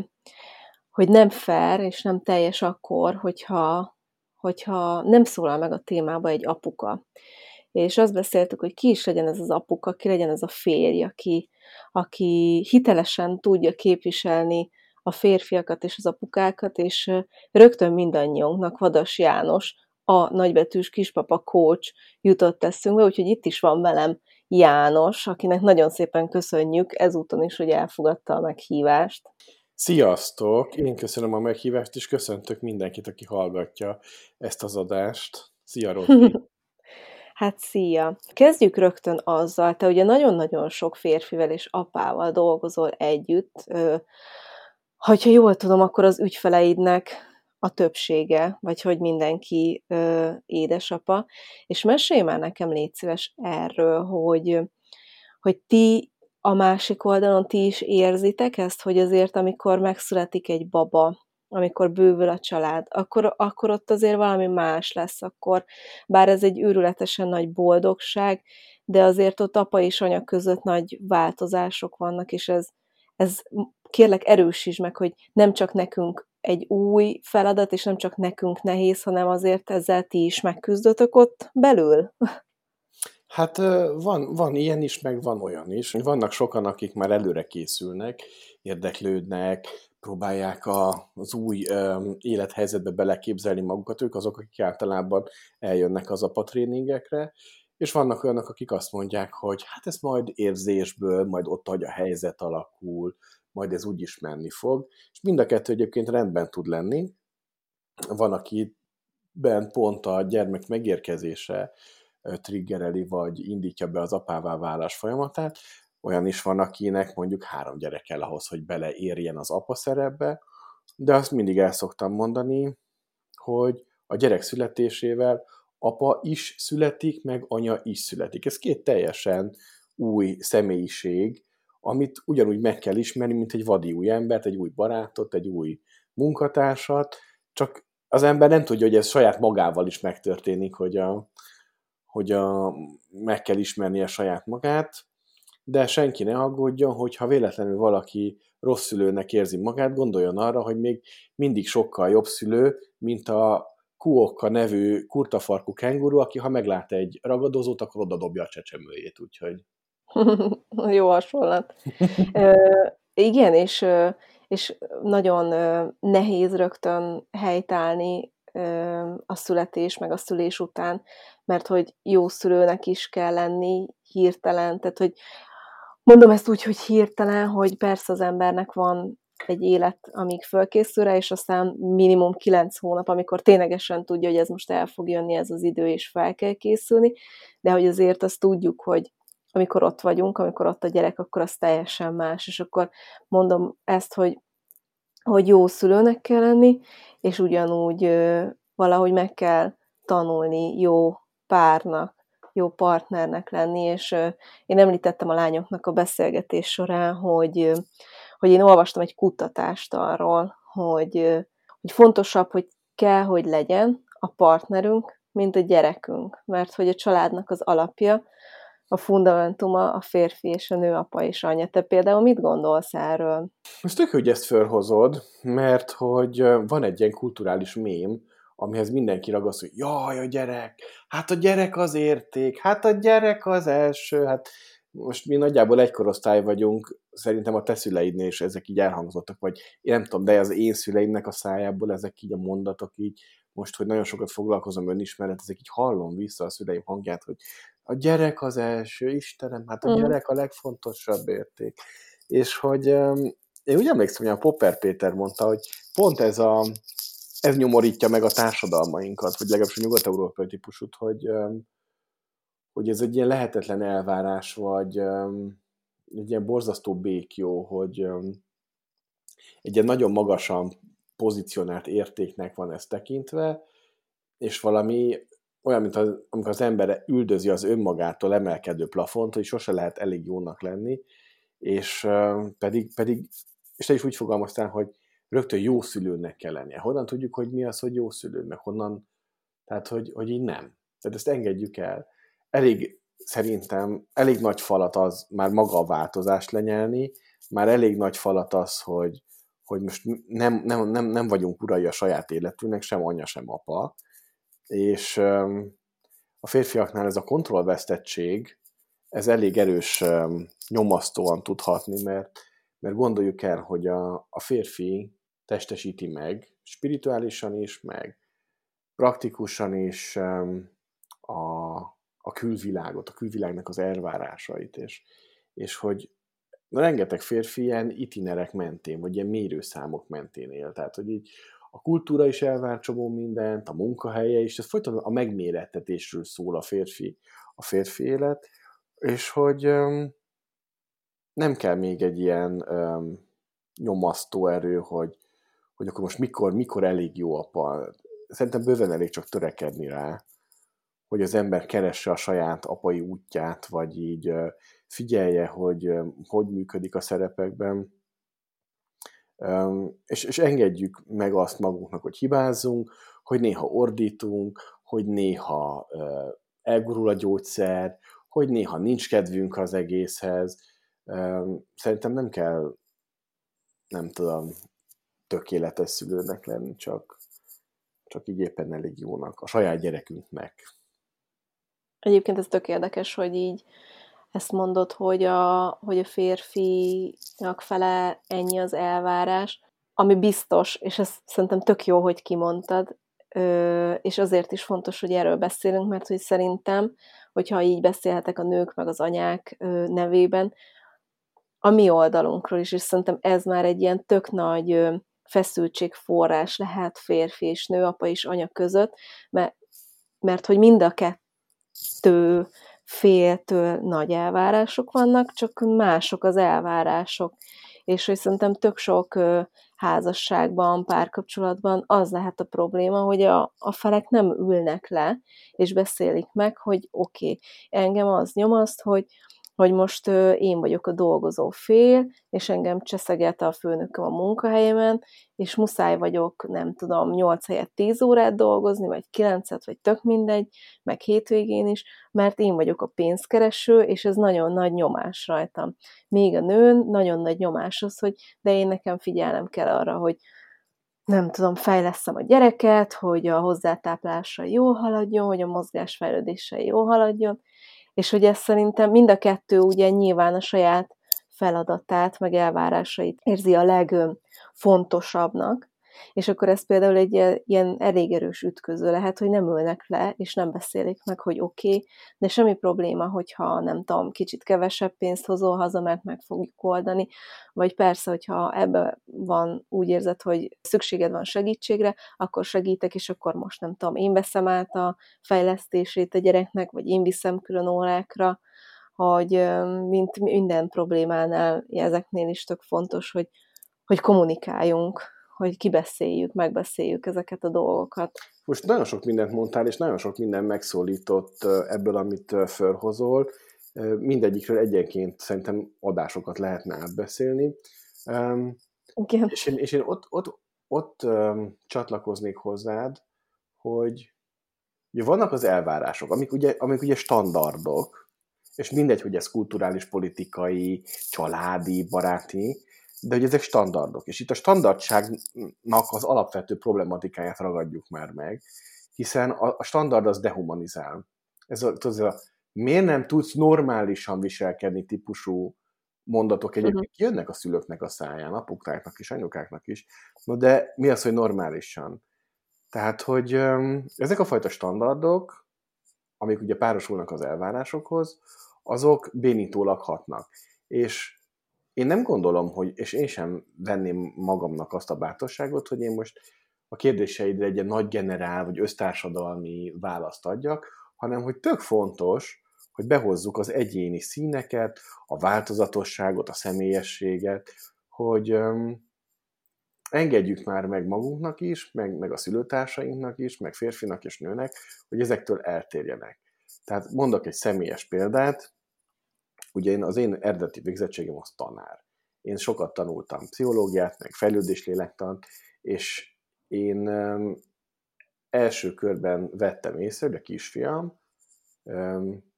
hogy nem fair és nem teljes akkor, hogyha, hogyha nem szólal meg a témába egy apuka. És azt beszéltük, hogy ki is legyen ez az apuka, ki legyen ez a férj, aki, aki hitelesen tudja képviselni a férfiakat és az apukákat, és rögtön mindannyiunknak Vadas János, a nagybetűs kispapa coach jutott eszünkbe, úgyhogy itt is van velem János, akinek nagyon szépen köszönjük ezúton is, hogy elfogadta a meghívást. Sziasztok! Én köszönöm a meghívást, és köszöntök mindenkit, aki hallgatja ezt az adást. Szia, Rotti! Hát szia! Kezdjük rögtön azzal, te ugye nagyon-nagyon sok férfivel és apával dolgozol együtt, hogyha jól tudom, akkor az ügyfeleidnek a többsége, vagy hogy mindenki ö, édesapa, és mesélj már nekem, légy szíves erről, hogy, hogy ti a másik oldalon ti is érzitek ezt, hogy azért, amikor megszületik egy baba, amikor bővül a család, akkor, akkor ott azért valami más lesz, akkor bár ez egy őrületesen nagy boldogság, de azért ott apa és anya között nagy változások vannak, és ez, ez kérlek erősíts meg, hogy nem csak nekünk egy új feladat, és nem csak nekünk nehéz, hanem azért ezzel ti is megküzdötök ott belül. Hát van, van ilyen is, meg van olyan is. Vannak sokan, akik már előre készülnek, érdeklődnek, próbálják a, az új um, élethelyzetbe beleképzelni magukat, ők azok, akik általában eljönnek az apatréningekre, és vannak olyanok, akik azt mondják, hogy hát ez majd érzésből, majd ott, hogy a helyzet alakul, majd ez úgy is menni fog, és mind a kettő egyébként rendben tud lenni. Van, akiben pont a gyermek megérkezése triggereli, vagy indítja be az apává válás folyamatát, olyan is van, akinek mondjuk három gyerek kell ahhoz, hogy beleérjen az apa szerepbe, de azt mindig el szoktam mondani, hogy a gyerek születésével apa is születik, meg anya is születik. Ez két teljesen új személyiség, amit ugyanúgy meg kell ismerni, mint egy vadi új embert, egy új barátot, egy új munkatársat, csak az ember nem tudja, hogy ez saját magával is megtörténik, hogy, a, hogy a, meg kell ismerni a saját magát, de senki ne aggódjon, hogy ha véletlenül valaki rossz szülőnek érzi magát, gondoljon arra, hogy még mindig sokkal jobb szülő, mint a Kuokka nevű kurtafarkú kenguru, aki ha meglát egy ragadozót, akkor oda dobja a csecsemőjét, úgyhogy... Jó hasonlat. Ö, igen, és, és nagyon nehéz rögtön helytállni a születés, meg a szülés után, mert hogy jó szülőnek is kell lenni hirtelen, tehát hogy Mondom ezt úgy, hogy hirtelen, hogy persze az embernek van egy élet, amíg fölkészül rá, és aztán minimum kilenc hónap, amikor ténylegesen tudja, hogy ez most el fog jönni ez az idő, és fel kell készülni, de hogy azért azt tudjuk, hogy amikor ott vagyunk, amikor ott a gyerek, akkor az teljesen más, és akkor mondom ezt, hogy, hogy jó szülőnek kell lenni, és ugyanúgy ö, valahogy meg kell tanulni jó párnak, jó partnernek lenni, és én említettem a lányoknak a beszélgetés során, hogy, hogy én olvastam egy kutatást arról, hogy, hogy fontosabb, hogy kell, hogy legyen a partnerünk, mint a gyerekünk, mert hogy a családnak az alapja, a fundamentuma a férfi és a nő apa és anya. Te például mit gondolsz erről? Ez tök, hogy ezt fölhozod, mert hogy van egy ilyen kulturális mém, amihez mindenki ragaszt, hogy jaj, a gyerek, hát a gyerek az érték, hát a gyerek az első, hát most mi nagyjából egy korosztály vagyunk, szerintem a te szüleidnél is ezek így elhangzottak, vagy én nem tudom, de az én szüleimnek a szájából ezek így a mondatok így, most, hogy nagyon sokat foglalkozom önismeret, ezek így hallom vissza a szüleim hangját, hogy a gyerek az első, Istenem, hát a mm. gyerek a legfontosabb érték. És hogy én úgy emlékszem, hogy a Popper Péter mondta, hogy pont ez a ez nyomorítja meg a társadalmainkat, vagy legalábbis a nyugat-európai típusút, hogy, hogy ez egy ilyen lehetetlen elvárás, vagy egy ilyen borzasztó békjó, hogy egy ilyen nagyon magasan pozícionált értéknek van ez tekintve, és valami olyan, mint az, amikor az ember üldözi az önmagától emelkedő plafont, hogy sose lehet elég jónak lenni, és pedig, pedig és te is úgy fogalmaztál, hogy rögtön jó szülőnek kell lennie. Honnan tudjuk, hogy mi az, hogy jó szülő, meg honnan, tehát, hogy, hogy így nem. Tehát ezt engedjük el. Elég, szerintem, elég nagy falat az már maga a változást lenyelni, már elég nagy falat az, hogy, hogy most nem, nem, nem, nem vagyunk urai a saját életünknek, sem anya, sem apa, és a férfiaknál ez a kontrollvesztettség, ez elég erős nyomasztóan tudhatni, mert, mert gondoljuk el, hogy a, a férfi testesíti meg, spirituálisan is, meg praktikusan is a, a külvilágot, a külvilágnak az elvárásait, és, és hogy rengeteg férfi ilyen itinerek mentén, vagy ilyen mérőszámok mentén él. Tehát, hogy így a kultúra is elvár csomó mindent, a munkahelye is, ez folyton a megmérettetésről szól a férfi, a férfi élet, és hogy nem kell még egy ilyen nyomasztó erő, hogy hogy akkor most mikor, mikor elég jó apa. Szerintem bőven elég csak törekedni rá, hogy az ember keresse a saját apai útját, vagy így figyelje, hogy hogy működik a szerepekben, és, és engedjük meg azt magunknak, hogy hibázzunk, hogy néha ordítunk, hogy néha elgurul a gyógyszer, hogy néha nincs kedvünk az egészhez. Szerintem nem kell, nem tudom, tökéletes szülőnek lenni, csak, csak így éppen elég jónak, a saját gyerekünknek. Egyébként ez tök érdekes, hogy így ezt mondod, hogy a, hogy a férfinak fele ennyi az elvárás, ami biztos, és ez szerintem tök jó, hogy kimondtad, és azért is fontos, hogy erről beszélünk, mert hogy szerintem, hogyha így beszélhetek a nők meg az anyák nevében, a mi oldalunkról is, és szerintem ez már egy ilyen tök nagy feszültségforrás lehet férfi és nő, apa és anya között, mert, mert hogy mind a kettő féltől nagy elvárások vannak, csak mások az elvárások. És hogy szerintem tök sok házasságban, párkapcsolatban az lehet a probléma, hogy a, a felek nem ülnek le, és beszélik meg, hogy oké, okay, engem az nyomaszt, hogy hogy most én vagyok a dolgozó fél, és engem cseszegelte a főnököm a munkahelyemen, és muszáj vagyok, nem tudom, 8 helyet 10 órát dolgozni, vagy 9-et, vagy tök mindegy, meg hétvégén is, mert én vagyok a pénzkereső, és ez nagyon nagy nyomás rajtam. Még a nőn nagyon nagy nyomás az, hogy de én nekem figyelnem kell arra, hogy nem tudom, fejleszem a gyereket, hogy a hozzátáplása jó haladjon, hogy a mozgásfejlődése jó haladjon, és hogy ez szerintem mind a kettő ugye nyilván a saját feladatát, meg elvárásait érzi a legfontosabbnak, és akkor ez például egy ilyen elég erős ütköző lehet, hogy nem ülnek le, és nem beszélik meg, hogy oké, okay, de semmi probléma, hogyha nem tudom, kicsit kevesebb pénzt hozol haza, mert meg fogjuk oldani, vagy persze, hogyha ebbe van úgy érzed, hogy szükséged van segítségre, akkor segítek, és akkor most nem tudom, én veszem át a fejlesztését a gyereknek, vagy én viszem külön órákra, hogy mint minden problémánál, ezeknél is tök fontos, hogy, hogy kommunikáljunk, hogy kibeszéljük, megbeszéljük ezeket a dolgokat. Most nagyon sok mindent mondtál, és nagyon sok minden megszólított ebből, amit felhozol. Mindegyikről egyenként szerintem adásokat lehetne átbeszélni. Igen. És én, és én ott, ott, ott csatlakoznék hozzád, hogy ugye vannak az elvárások, amik ugye, amik ugye standardok, és mindegy, hogy ez kulturális, politikai, családi, baráti, de hogy ezek standardok. És itt a standardságnak az alapvető problematikáját ragadjuk már meg, hiszen a, a standard az dehumanizál. Ez a, ez a miért nem tudsz normálisan viselkedni típusú mondatok egyébként uh-huh. jönnek a szülőknek a száján, apukáknak is, anyukáknak is. No de mi az, hogy normálisan? Tehát, hogy ezek a fajta standardok, amik ugye párosulnak az elvárásokhoz, azok bénítólag hatnak. És én nem gondolom, hogy, és én sem venném magamnak azt a bátorságot, hogy én most a kérdéseidre egy nagy generál vagy össztársadalmi választ adjak, hanem hogy tök fontos, hogy behozzuk az egyéni színeket, a változatosságot, a személyességet, hogy um, engedjük már meg magunknak is, meg, meg a szülőtársainknak is, meg férfinak és nőnek, hogy ezektől eltérjenek. Tehát mondok egy személyes példát, ugye én, az én eredeti végzettségem az tanár. Én sokat tanultam pszichológiát, meg fejlődéslélektant, és én első körben vettem észre, hogy a kisfiam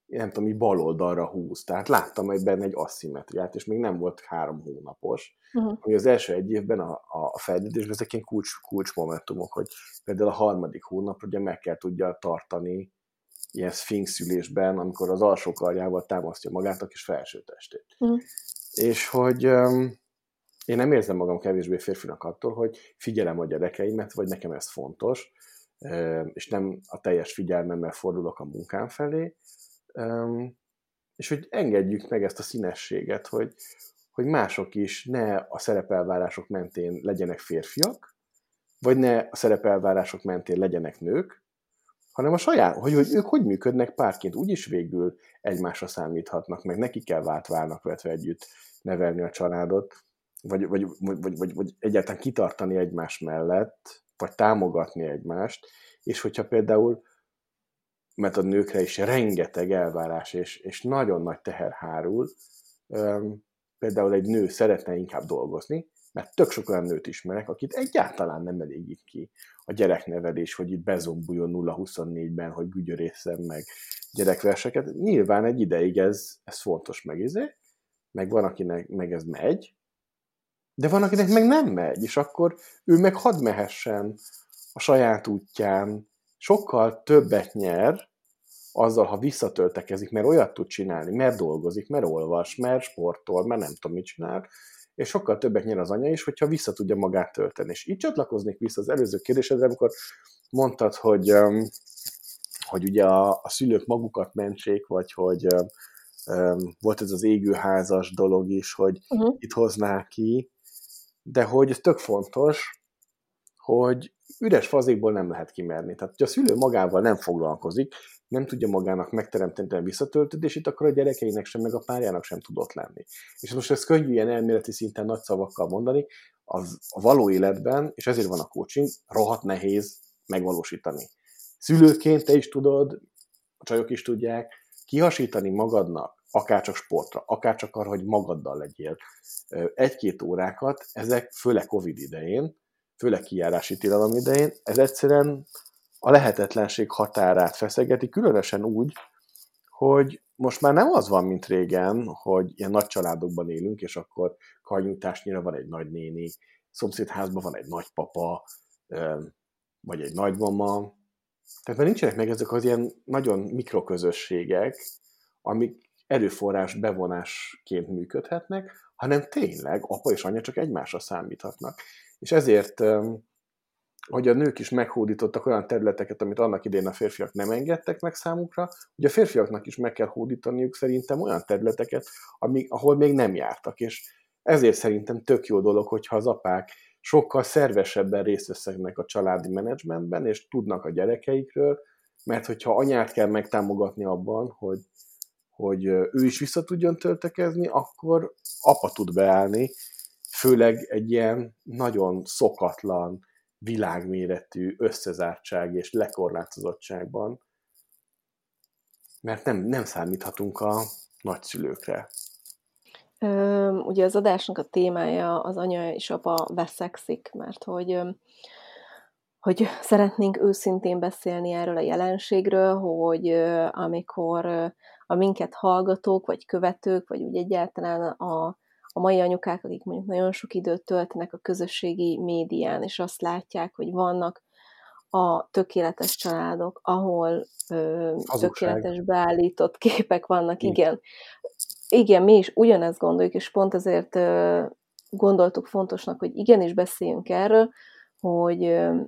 nem tudom, így bal oldalra húz. Tehát láttam ebben egy asszimetriát, és még nem volt három hónapos. Uh-huh. Ami az első egy évben a, a fejlődésben ezek ilyen kulcs, kulcsmomentumok, hogy például a harmadik hónap ugye meg kell tudja tartani ilyen szülésben, amikor az alsó karjával támasztja magát a kis felső testét. Uh-huh. És hogy um, én nem érzem magam kevésbé férfinak attól, hogy figyelem a gyerekeimet, vagy nekem ez fontos, és nem a teljes figyelmemmel fordulok a munkám felé, és hogy engedjük meg ezt a színességet, hogy, hogy mások is ne a szerepelvárások mentén legyenek férfiak, vagy ne a szerepelvárások mentén legyenek nők, hanem a saját, hogy, hogy ők hogy működnek párként, úgyis végül egymásra számíthatnak, meg neki kell vált válnak vetve együtt nevelni a családot, vagy, vagy, vagy, vagy, vagy egyáltalán kitartani egymás mellett, vagy támogatni egymást, és hogyha például mert a nőkre is rengeteg elvárás és, és nagyon nagy teher hárul. Például egy nő szeretne inkább dolgozni, mert tök sok olyan nőt ismerek, akit egyáltalán nem elégít ki a gyereknevelés, hogy itt bezombuljon 0-24-ben, hogy gügyörészem meg gyerekverseket. Nyilván egy ideig ez, ez fontos meg, izé, meg van, akinek meg ez megy, de van, akinek meg nem megy, és akkor ő meg hadd mehessen a saját útján, sokkal többet nyer azzal, ha visszatöltekezik, mert olyat tud csinálni, mert dolgozik, mert olvas, mert sportol, mert nem tudom, mit csinál, és sokkal többet nyer az anya is, hogyha vissza tudja magát tölteni. És így csatlakoznék vissza az előző kérdésedre, amikor mondtad, hogy, hogy ugye a, a szülők magukat mentsék, vagy hogy volt ez az égőházas dolog is, hogy uh-huh. itt hoznák ki, de hogy ez tök fontos, hogy üres fazékból nem lehet kimerni. Tehát, hogy a szülő magával nem foglalkozik, nem tudja magának megteremteni a visszatöltődését, akkor a gyerekeinek sem, meg a párjának sem tudott lenni. És most ez könnyű ilyen elméleti szinten nagy szavakkal mondani, az a való életben, és ezért van a coaching, rohadt nehéz megvalósítani. Szülőként te is tudod, a csajok is tudják, kihasítani magadnak, akár csak sportra, akár csak arra, hogy magaddal legyél egy-két órákat, ezek főleg Covid idején, főleg kijárási tilalom idején, ez egyszerűen a lehetetlenség határát feszegeti, különösen úgy, hogy most már nem az van, mint régen, hogy ilyen nagy családokban élünk, és akkor karnyújtásnyira van egy nagynéni, szomszédházban van egy nagypapa, vagy egy nagymama. Tehát már nincsenek meg ezek az ilyen nagyon mikroközösségek, amik erőforrás bevonásként működhetnek, hanem tényleg apa és anya csak egymásra számíthatnak. És ezért, hogy a nők is meghódítottak olyan területeket, amit annak idén a férfiak nem engedtek meg számukra, hogy a férfiaknak is meg kell hódítaniuk szerintem olyan területeket, amik, ahol még nem jártak. És ezért szerintem tök jó dolog, hogyha az apák sokkal szervesebben részt vesznek a családi menedzsmentben, és tudnak a gyerekeikről, mert hogyha anyát kell megtámogatni abban, hogy, hogy ő is vissza tudjon töltekezni, akkor apa tud beállni, főleg egy ilyen nagyon szokatlan, világméretű összezártság és lekorlátozottságban, mert nem, nem számíthatunk a nagyszülőkre. Ö, ugye az adásnak a témája az anya és apa veszekszik, mert hogy hogy szeretnénk őszintén beszélni erről a jelenségről, hogy amikor a minket hallgatók, vagy követők, vagy úgy egyáltalán a, a mai anyukák, akik mondjuk nagyon sok időt töltenek a közösségi médián, és azt látják, hogy vannak a tökéletes családok, ahol ö, tökéletes beállított képek vannak, igen. igen. Igen, mi is ugyanezt gondoljuk, és pont ezért ö, gondoltuk fontosnak, hogy igenis beszéljünk erről, hogy ö,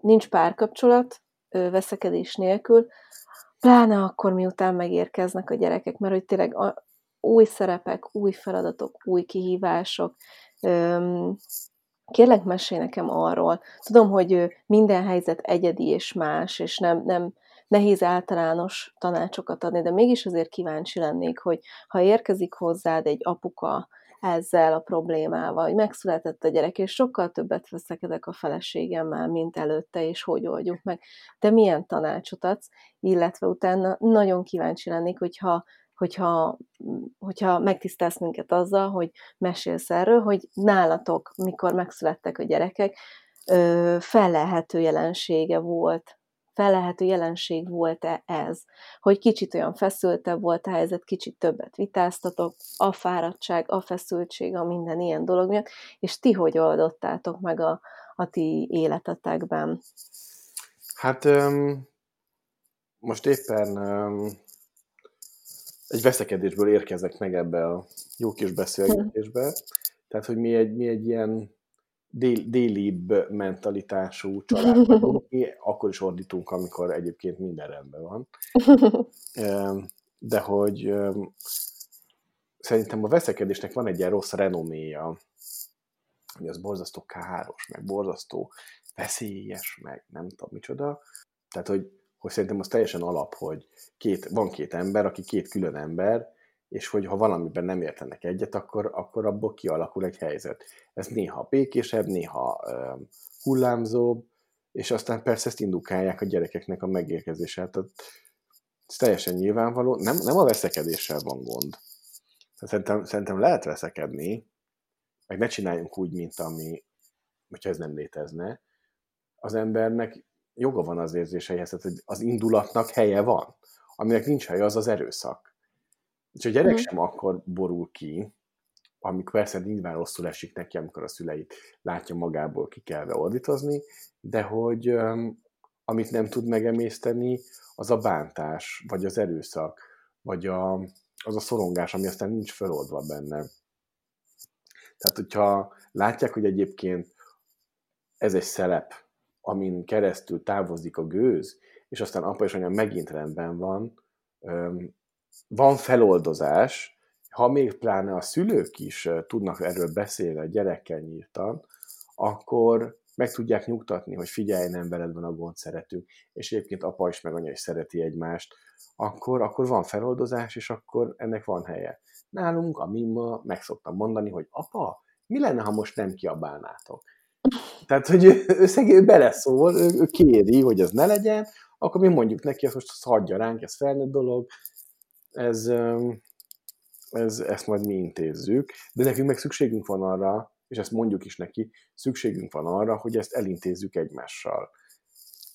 nincs párkapcsolat ö, veszekedés nélkül, pláne akkor, miután megérkeznek a gyerekek, mert hogy tényleg a, új szerepek, új feladatok, új kihívások. Kérlek, mesélj nekem arról. Tudom, hogy minden helyzet egyedi és más, és nem, nem nehéz általános tanácsokat adni, de mégis azért kíváncsi lennék, hogy ha érkezik hozzád egy apuka ezzel a problémával, hogy megszületett a gyerek, és sokkal többet veszekedek a feleségemmel, mint előtte, és hogy oldjuk meg. Te milyen tanácsot adsz, illetve utána nagyon kíváncsi lennék, hogyha hogyha, hogyha megtisztelsz minket azzal, hogy mesélsz erről, hogy nálatok, mikor megszülettek a gyerekek, felelhető jelensége volt felelhető jelenség volt-e ez, hogy kicsit olyan feszültebb volt a helyzet, kicsit többet vitáztatok, a fáradtság, a feszültség, a minden ilyen dolog miatt, és ti hogy oldottátok meg a, a ti életetekben? Hát um, most éppen um, egy veszekedésből érkezek meg ebbe a jó kis beszélgetésbe. Tehát, hogy mi egy, mi egy ilyen dél, délibb mentalitású család vagyunk. Mi akkor is ordítunk, amikor egyébként minden rendben van. De hogy szerintem a veszekedésnek van egy ilyen rossz renoméja, hogy az borzasztó káros, meg borzasztó veszélyes, meg nem tudom micsoda. Tehát, hogy, hogy szerintem az teljesen alap, hogy két, van két ember, aki két külön ember, és hogy ha valamiben nem értenek egyet, akkor, akkor abból kialakul egy helyzet. Ez néha békésebb, néha um, hullámzóbb, és aztán persze ezt indukálják a gyerekeknek a megérkezését. Tehát ez teljesen nyilvánvaló. Nem, nem a veszekedéssel van gond. Szerintem, szerintem lehet veszekedni, meg ne csináljunk úgy, mint ami, hogyha ez nem létezne. Az embernek joga van az érzéseihez, hogy az indulatnak helye van. Aminek nincs helye, az az erőszak. És a gyerek mm. sem akkor borul ki, amikor persze nyilván rosszul esik neki, amikor a szüleit látja magából kikelve ordítozni, de hogy um, amit nem tud megemészteni, az a bántás, vagy az erőszak, vagy a, az a szorongás, ami aztán nincs feloldva benne. Tehát, hogyha látják, hogy egyébként ez egy szelep, amin keresztül távozik a gőz, és aztán apa és anya megint rendben van, van feloldozás, ha még pláne a szülők is tudnak erről beszélni a gyerekkel nyíltan, akkor meg tudják nyugtatni, hogy figyelj, nem veled van a gond, szeretünk, és egyébként apa is meg anya is szereti egymást, akkor, akkor van feloldozás, és akkor ennek van helye. Nálunk a mimma meg szoktam mondani, hogy apa, mi lenne, ha most nem kiabálnátok? Tehát, hogy szegény beleszól, ő, ő kéri, hogy ez ne legyen, akkor mi mondjuk neki, azt most hagyja ránk, ez felnőtt dolog, ez, ez, ezt majd mi intézzük, de nekünk meg szükségünk van arra, és ezt mondjuk is neki, szükségünk van arra, hogy ezt elintézzük egymással.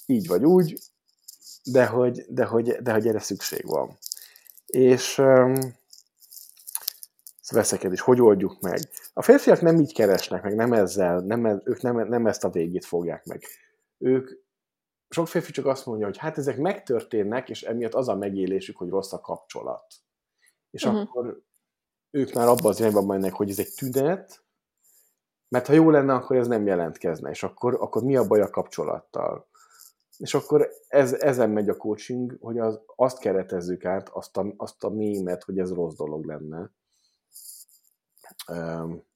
Így vagy úgy, de hogy, de hogy, de hogy erre szükség van. És veszekedés, hogy oldjuk meg? A férfiak nem így keresnek meg, nem ezzel, nem, ők nem, nem ezt a végét fogják meg. Ők sok férfi csak azt mondja, hogy hát ezek megtörténnek, és emiatt az a megélésük, hogy rossz a kapcsolat. És uh-huh. akkor ők már abban az irányban mennek, hogy ez egy tünet, mert ha jó lenne, akkor ez nem jelentkezne, és akkor, akkor mi a baj a kapcsolattal? És akkor ez, ezen megy a coaching, hogy az, azt keretezzük át, azt a, azt a mémet, hogy ez rossz dolog lenne.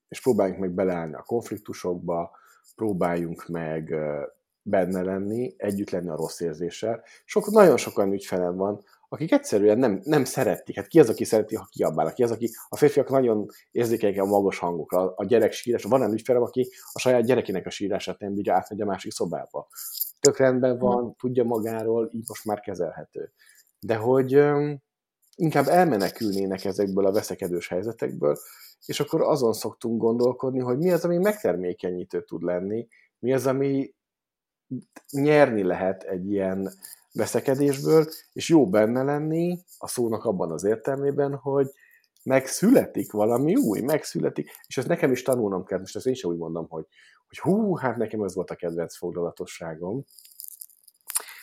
És próbáljunk meg beleállni a konfliktusokba, próbáljunk meg benne lenni, együtt lenni a rossz érzéssel. Sok, nagyon sokan ügyfelem van, akik egyszerűen nem, nem szeretik. Hát ki az, aki szereti, ha kiabál? Ki az, aki a férfiak nagyon érzékenyek a magas hangokra, a gyerek sírás. Van olyan ügyfelem, aki a saját gyerekének a sírását nem bírja átmegy a másik szobába. Tök rendben van, tudja magáról, így most már kezelhető. De hogy inkább elmenekülnének ezekből a veszekedős helyzetekből, és akkor azon szoktunk gondolkodni, hogy mi az, ami megtermékenyítő tud lenni, mi az, ami nyerni lehet egy ilyen veszekedésből, és jó benne lenni a szónak abban az értelmében, hogy megszületik valami új, megszületik, és ezt nekem is tanulnom kell, most ezt én sem úgy mondom, hogy, hogy hú, hát nekem ez volt a kedvenc foglalatosságom.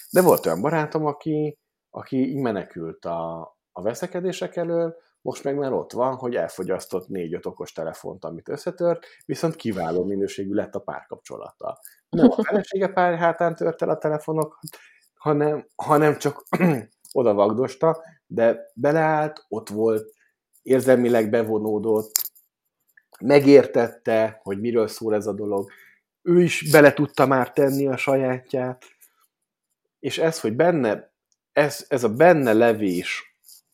De volt olyan barátom, aki, aki menekült a, a veszekedések elől, most meg már ott van, hogy elfogyasztott négy-öt okos telefont, amit összetört, viszont kiváló minőségű lett a párkapcsolata. Nem a felesége pár hátán tört el a telefonokat, hanem, hanem csak oda vagdosta, de beleállt, ott volt, érzelmileg bevonódott, megértette, hogy miről szól ez a dolog, ő is bele tudta már tenni a sajátját, és ez, hogy benne, ez, ez a benne levés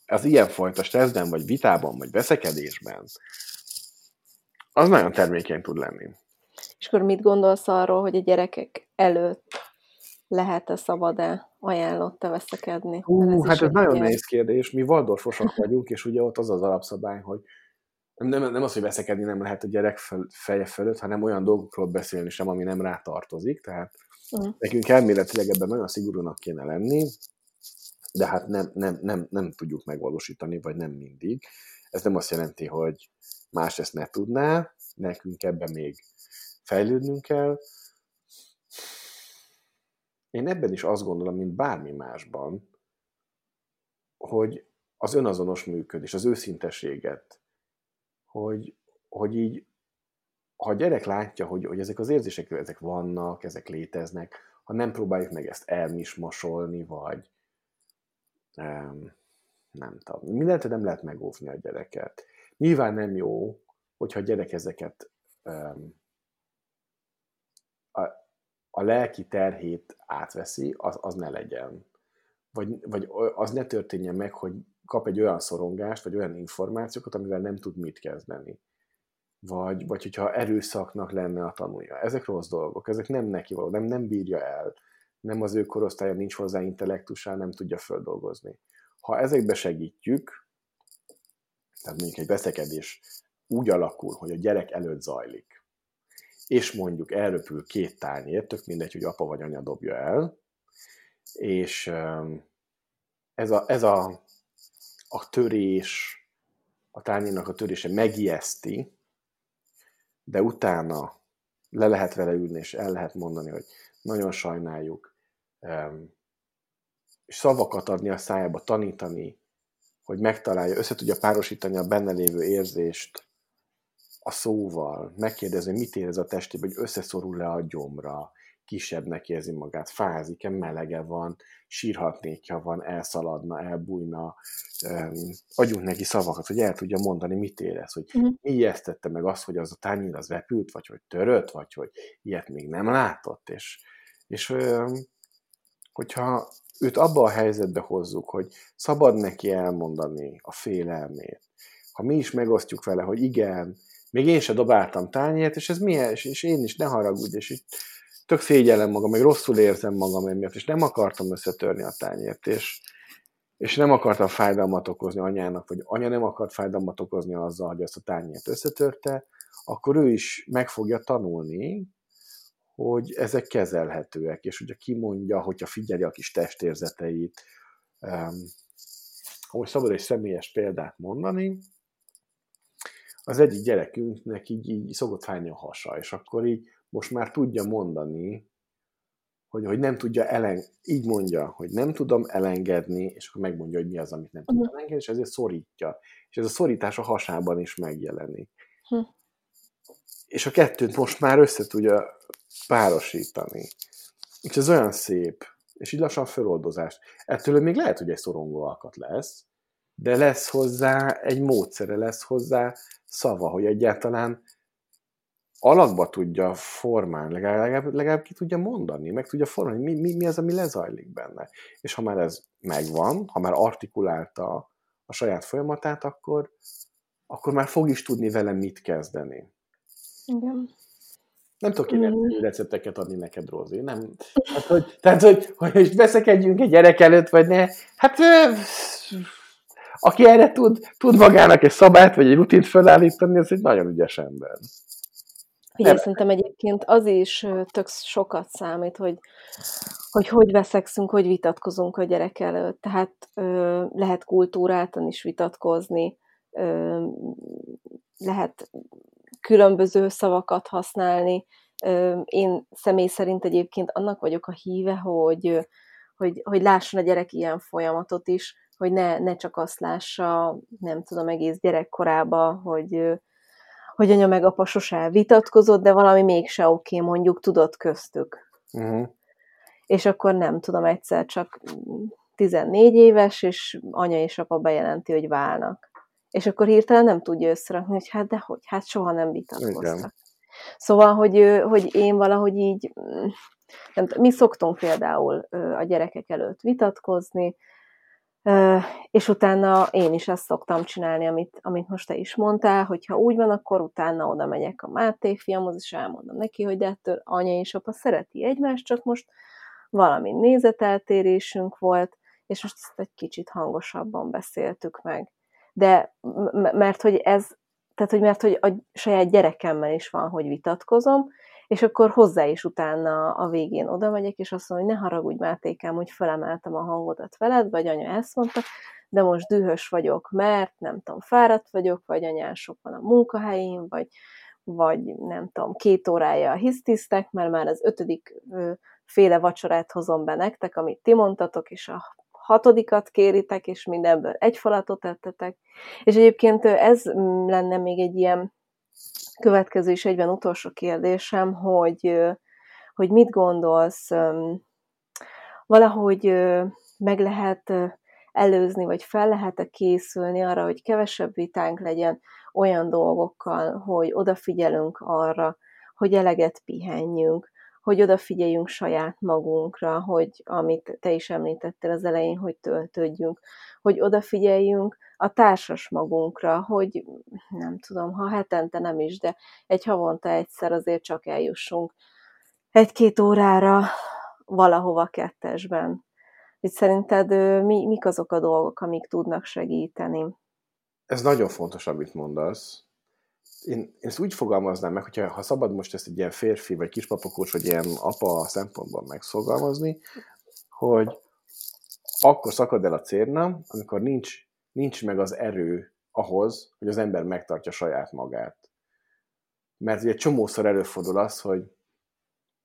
az ilyenfajta stresszben, vagy vitában, vagy veszekedésben, az nagyon termékeny tud lenni. És akkor mit gondolsz arról, hogy a gyerekek előtt lehet-e, szabad-e, ajánlott-e veszekedni? Hú, hát ez nagyon nehéz kérdés. Mi Waldorfosak vagyunk, és ugye ott az az alapszabály, hogy nem, nem az, hogy veszekedni nem lehet a gyerek fel, feje fölött, hanem olyan dolgokról beszélni sem, ami nem rá tartozik. Tehát uh-huh. nekünk elméletileg ebben nagyon szigorúnak kéne lenni, de hát nem, nem, nem, nem tudjuk megvalósítani, vagy nem mindig. Ez nem azt jelenti, hogy más ezt ne tudná, nekünk ebben még fejlődnünk kell. Én ebben is azt gondolom, mint bármi másban, hogy az önazonos működés, az őszinteséget, hogy, hogy így, ha a gyerek látja, hogy, hogy ezek az érzések, ezek vannak, ezek léteznek, ha nem próbáljuk meg ezt elmismasolni, vagy nem tudom, mindent nem lehet megóvni a gyereket. Nyilván nem jó, hogyha a gyerek ezeket a, a lelki terhét átveszi, az, az ne legyen. Vagy, vagy az ne történjen meg, hogy kap egy olyan szorongást, vagy olyan információkat, amivel nem tud mit kezdeni. Vagy, vagy hogyha erőszaknak lenne a tanulja. Ezek rossz dolgok, ezek nem neki való, nem, nem bírja el. Nem az ő korosztálya, nincs hozzá intellektusá, nem tudja földolgozni. Ha ezekbe segítjük, tehát mondjuk egy veszekedés úgy alakul, hogy a gyerek előtt zajlik, és mondjuk elröpül két tányér, tök mindegy, hogy apa vagy anya dobja el, és ez a, ez a a törés, a tányérnak a törése megijeszti, de utána le lehet vele ülni, és el lehet mondani, hogy nagyon sajnáljuk, és szavakat adni a szájába, tanítani, hogy megtalálja, össze tudja párosítani a benne lévő érzést a szóval, megkérdezni, mit érez a testében, hogy összeszorul le a gyomra, kisebbnek érzi magát, fázik-e, melege van, sírhatnék, ha van, elszaladna, elbújna, um, adjunk neki szavakat, hogy el tudja mondani, mit érez, hogy uh-huh. mi ijesztette meg azt, hogy az a tányér az vepült, vagy hogy törött, vagy hogy ilyet még nem látott, és, és um, hogyha őt abba a helyzetbe hozzuk, hogy szabad neki elmondani a félelmét, ha mi is megosztjuk vele, hogy igen, még én se dobáltam tányért, és ez milyen, és, és én is, ne haragudj, és itt tök szégyellem magam, meg rosszul érzem magam emiatt, és nem akartam összetörni a tányért, és, és nem akartam fájdalmat okozni anyának, vagy anya nem akart fájdalmat okozni azzal, hogy ezt a tányért összetörte, akkor ő is meg fogja tanulni, hogy ezek kezelhetőek, és hogyha kimondja, hogyha figyeli a kis testérzeteit, um, ahogy szabad egy személyes példát mondani, az egyik gyerekünknek így, így szokott fájni a hasa, és akkor így most már tudja mondani, hogy, hogy nem tudja elen, így mondja, hogy nem tudom elengedni, és akkor megmondja, hogy mi az, amit nem uh-huh. tud elengedni, és ezért szorítja. És ez a szorítás a hasában is megjelenik. Uh-huh. És a kettőt most már össze tudja párosítani. És ez olyan szép, és így lassan föloldozást. Ettől még lehet, hogy egy szorongó alkat lesz, de lesz hozzá egy módszere, lesz hozzá szava, hogy egyáltalán alakba tudja formálni, legalább, legalább, ki tudja mondani, meg tudja formálni, mi, mi, mi az, ami lezajlik benne. És ha már ez megvan, ha már artikulálta a saját folyamatát, akkor, akkor már fog is tudni vele mit kezdeni. Igen. Nem tudok én mm. recepteket adni neked, Rózi. Nem. Hát, hogy, tehát, hogy, hogy most veszekedjünk egy gyerek előtt, vagy ne. Hát, aki erre tud, tud magának egy szabályt, vagy egy rutint felállítani, az egy nagyon ügyes ember. Figyelj, szerintem egyébként az is tök sokat számít, hogy hogy, hogy veszekszünk, hogy vitatkozunk a gyerek előtt. Tehát ö, lehet kultúráltan is vitatkozni, ö, lehet különböző szavakat használni. Ö, én személy szerint egyébként annak vagyok a híve, hogy, hogy, hogy lásson a gyerek ilyen folyamatot is, hogy ne, ne csak azt lássa, nem tudom, egész gyerekkorába, hogy hogy anya meg apa sose vitatkozott, de valami mégse oké, okay, mondjuk tudott köztük. Uh-huh. És akkor nem tudom, egyszer csak 14 éves, és anya és apa bejelenti, hogy válnak. És akkor hirtelen nem tudja összerakni, hogy hát de hogy, hát soha nem vitatkoztak. Igen. Szóval, hogy, hogy én valahogy így, mm, nem, mi szoktunk például a gyerekek előtt vitatkozni, és utána én is ezt szoktam csinálni, amit, amit most te is mondtál, hogyha úgy van, akkor utána oda megyek a Máté fiamhoz, és elmondom neki, hogy de ettől anya és apa szereti egymást, csak most valami nézeteltérésünk volt, és most ezt egy kicsit hangosabban beszéltük meg. De mert hogy ez, tehát hogy mert hogy a saját gyerekemmel is van, hogy vitatkozom, és akkor hozzá is utána a végén oda megyek, és azt mondom, hogy ne haragudj Mátékám, hogy felemeltem a hangodat veled, vagy anya ezt mondta, de most dühös vagyok, mert nem tudom, fáradt vagyok, vagy anyán sok van a munkahelyén, vagy, vagy nem tudom, két órája hisztisztek, mert már az ötödik féle vacsorát hozom be nektek, amit ti mondtatok, és a hatodikat kéritek, és mindenből egy falatot tettetek. És egyébként ez lenne még egy ilyen következő és egyben utolsó kérdésem, hogy, hogy mit gondolsz, valahogy meg lehet előzni, vagy fel lehet-e készülni arra, hogy kevesebb vitánk legyen olyan dolgokkal, hogy odafigyelünk arra, hogy eleget pihenjünk, hogy odafigyeljünk saját magunkra, hogy amit te is említettél az elején, hogy töltődjünk, hogy odafigyeljünk a társas magunkra, hogy nem tudom, ha hetente nem is, de egy havonta egyszer azért csak eljussunk egy-két órára valahova kettesben. Hogy szerinted mi, mik azok a dolgok, amik tudnak segíteni? Ez nagyon fontos, amit mondasz. Én, én ezt úgy fogalmaznám meg, hogyha ha szabad most ezt egy ilyen férfi, vagy kispapakós, vagy ilyen apa szempontból megszógalmazni, hogy akkor szakad el a cérna, amikor nincs nincs meg az erő ahhoz, hogy az ember megtartja saját magát. Mert ugye csomószor előfordul az, hogy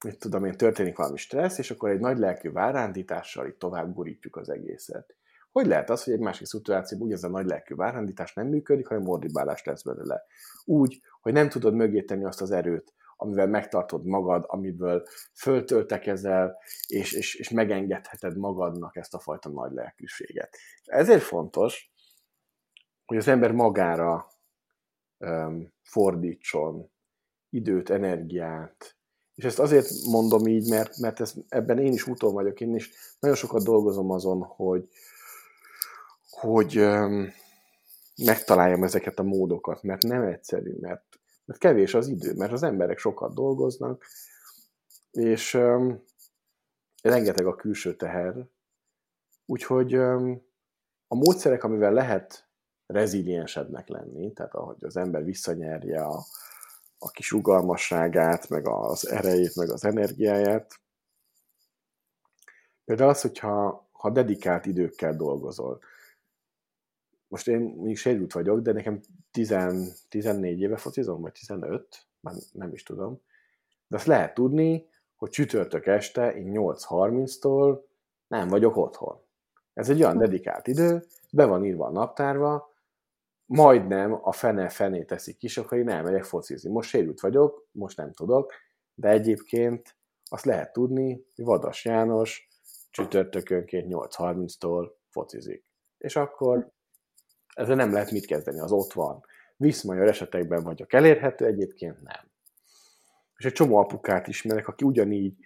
mit tudom én, történik valami stressz, és akkor egy nagy lelkű várándítással itt tovább gurítjuk az egészet. Hogy lehet az, hogy egy másik szituációban ugyanaz a nagy lelkű várándítás nem működik, hanem ordibálás lesz belőle. Úgy, hogy nem tudod mögé tenni azt az erőt, amivel megtartod magad, amiből föltöltekezel, és, és, és megengedheted magadnak ezt a fajta nagy lelkűséget. Ezért fontos, hogy az ember magára um, fordítson időt, energiát. És ezt azért mondom így, mert, mert ez, ebben én is úton vagyok, én is nagyon sokat dolgozom azon, hogy, hogy um, megtaláljam ezeket a módokat, mert nem egyszerű, mert, mert kevés az idő, mert az emberek sokat dolgoznak, és um, rengeteg a külső teher. Úgyhogy um, a módszerek, amivel lehet reziliensebbnek lenni, tehát ahogy az ember visszanyerje a, a kis rugalmasságát, meg az erejét, meg az energiáját. Például az, hogyha ha dedikált időkkel dolgozol. Most én még sérült vagyok, de nekem 10, 14 éve focizom, vagy 15, már nem is tudom. De azt lehet tudni, hogy csütörtök este én 8.30-tól nem vagyok otthon. Ez egy olyan dedikált idő, be van írva a naptárva, majdnem a fene fené teszik is, akkor én elmegyek focizni. Most sérült vagyok, most nem tudok, de egyébként azt lehet tudni, hogy Vadas János csütörtökönként 8.30-tól focizik. És akkor ezzel nem lehet mit kezdeni, az ott van. Viszmajor esetekben vagyok elérhető, egyébként nem. És egy csomó apukát ismerek, aki ugyanígy,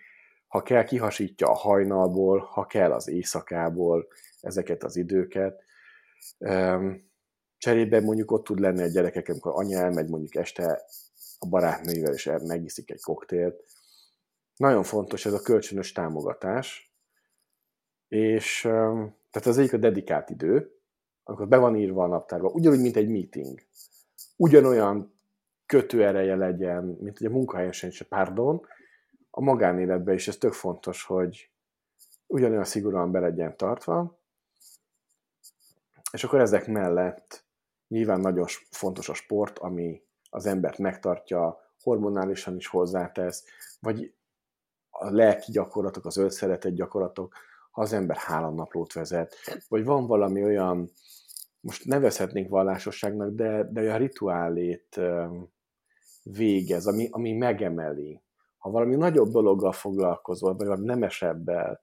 ha kell, kihasítja a hajnalból, ha kell az éjszakából ezeket az időket. Cserében mondjuk ott tud lenni a gyerekek, amikor anya elmegy mondjuk este a barátnőivel, és megiszik egy koktélt. Nagyon fontos ez a kölcsönös támogatás, és tehát az egyik a dedikált idő, amikor be van írva a naptárba, ugyanúgy, mint egy meeting. Ugyanolyan kötőereje legyen, mint hogy a munkahelyen se pardon, a magánéletben is ez tök fontos, hogy ugyanolyan szigorúan be legyen tartva, és akkor ezek mellett Nyilván nagyon fontos a sport, ami az embert megtartja, hormonálisan is hozzátesz, vagy a lelki gyakorlatok, az ölszeretett gyakorlatok, ha az ember hálanaplót vezet, vagy van valami olyan, most nevezhetnénk vallásosságnak, de, de olyan rituálét végez, ami, ami megemeli. Ha valami nagyobb dologgal foglalkozol, vagy valami nemesebbel,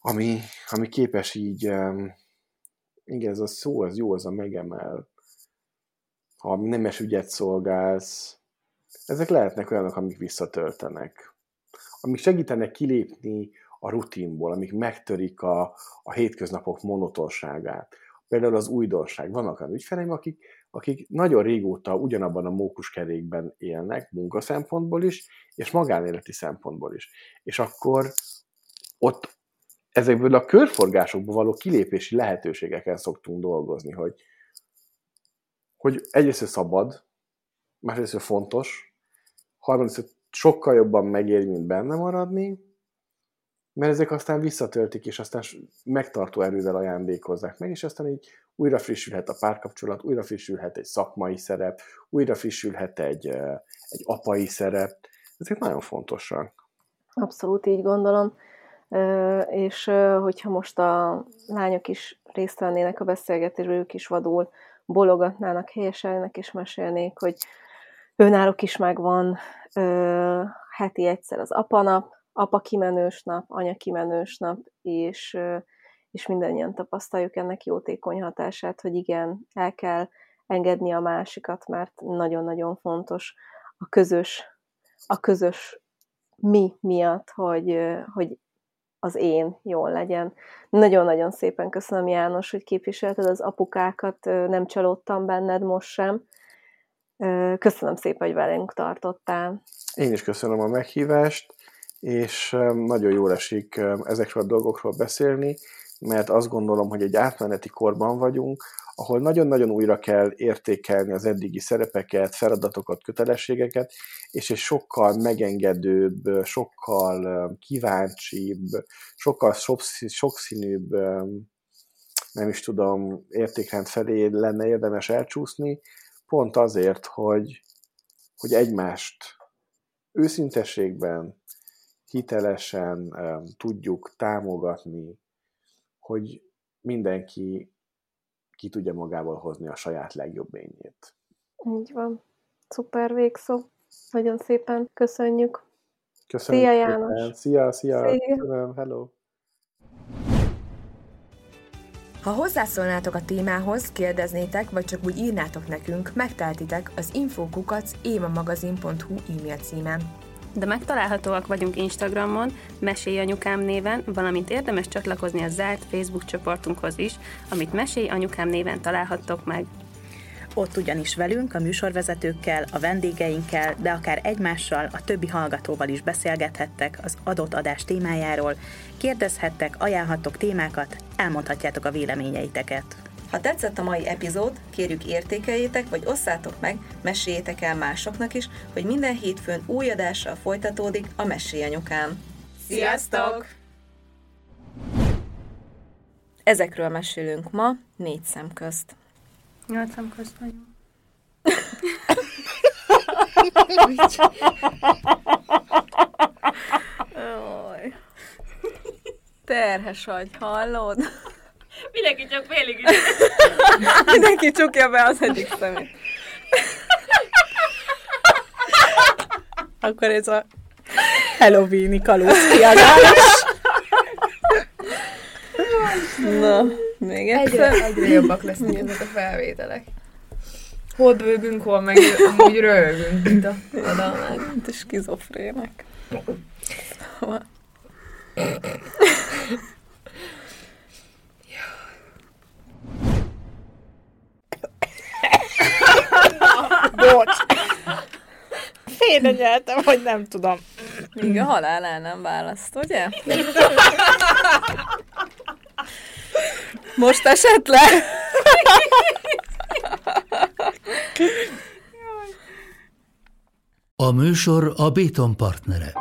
ami, ami képes így igen, ez a szó, az jó, az a megemel. Ha nemes ügyet szolgálsz, ezek lehetnek olyanok, amik visszatöltenek. Amik segítenek kilépni a rutinból, amik megtörik a, a hétköznapok monotonságát. Például az újdonság. Vannak olyan ügyfeleim, akik, akik nagyon régóta ugyanabban a mókuskerékben élnek, munka szempontból is, és magánéleti szempontból is. És akkor ott ezekből a körforgásokból való kilépési lehetőségeken szoktunk dolgozni, hogy, hogy egyrészt szabad, másrészt fontos, harmadrészt sokkal jobban megéri, mint benne maradni, mert ezek aztán visszatöltik, és aztán megtartó erővel ajándékozzák meg, és aztán így újra frissülhet a párkapcsolat, újra frissülhet egy szakmai szerep, újra frissülhet egy, egy apai szerep. Ezek nagyon fontosak. Abszolút így gondolom. És hogyha most a lányok is részt vennének a beszélgetésben, ők is vadul bologatnának, helyeselnek és mesélnék, hogy önállók is megvan heti egyszer az apanap, apa kimenős nap, anya kimenős nap, és, és mindannyian tapasztaljuk ennek jótékony hatását, hogy igen, el kell engedni a másikat, mert nagyon-nagyon fontos a közös, a közös mi miatt, hogy, hogy az én jól legyen. Nagyon-nagyon szépen köszönöm, János, hogy képviselted az apukákat, nem csalódtam benned most sem. Köszönöm szépen, hogy velünk tartottál. Én is köszönöm a meghívást, és nagyon jól esik ezekről a dolgokról beszélni, mert azt gondolom, hogy egy átmeneti korban vagyunk, ahol nagyon-nagyon újra kell értékelni az eddigi szerepeket, feladatokat, kötelességeket, és egy sokkal megengedőbb, sokkal kíváncsibb, sokkal sokszínűbb, nem is tudom, értékrend felé lenne érdemes elcsúszni, pont azért, hogy, hogy egymást őszintességben, hitelesen tudjuk támogatni, hogy mindenki ki tudja magával hozni a saját legjobb ényét. Így van. Szuper végszó. Nagyon szépen köszönjük. Köszönjük szia, János. Szépen. Szia, szia. szia. Köszönöm. Hello. Ha hozzászólnátok a témához, kérdeznétek, vagy csak úgy írnátok nekünk, megteltitek az infokukac évamagazin.hu e-mail címen de megtalálhatóak vagyunk Instagramon, Mesélj Anyukám néven, valamint érdemes csatlakozni a zárt Facebook csoportunkhoz is, amit Mesélj Anyukám néven találhattok meg. Ott ugyanis velünk, a műsorvezetőkkel, a vendégeinkkel, de akár egymással, a többi hallgatóval is beszélgethettek az adott adás témájáról, kérdezhettek, ajánlhattok témákat, elmondhatjátok a véleményeiteket. Ha tetszett a mai epizód, kérjük értékeljétek, vagy osszátok meg, meséljétek el másoknak is, hogy minden hétfőn új adással folytatódik a Mesélyanyukám. Sziasztok! Ezekről mesélünk ma négy szem közt. Nyolc szem közt vagyunk. Terhes vagy, hallod? Mindenki csak félig is. Mindenki csukja be az egyik szemét. Akkor ez a Halloween-i kalóz kiadás. Na, még egyszer. Egyre, egyre jobbak lesznek ezek a felvételek. Hol bőgünk, hol meg amúgy röhögünk, mint a adalmák. Mint a skizofrének. Szóval. Bocs. Félre nyeltem, hogy nem tudom. Még a halál el nem választ, ugye? Most esett le? A műsor a Béton partnere.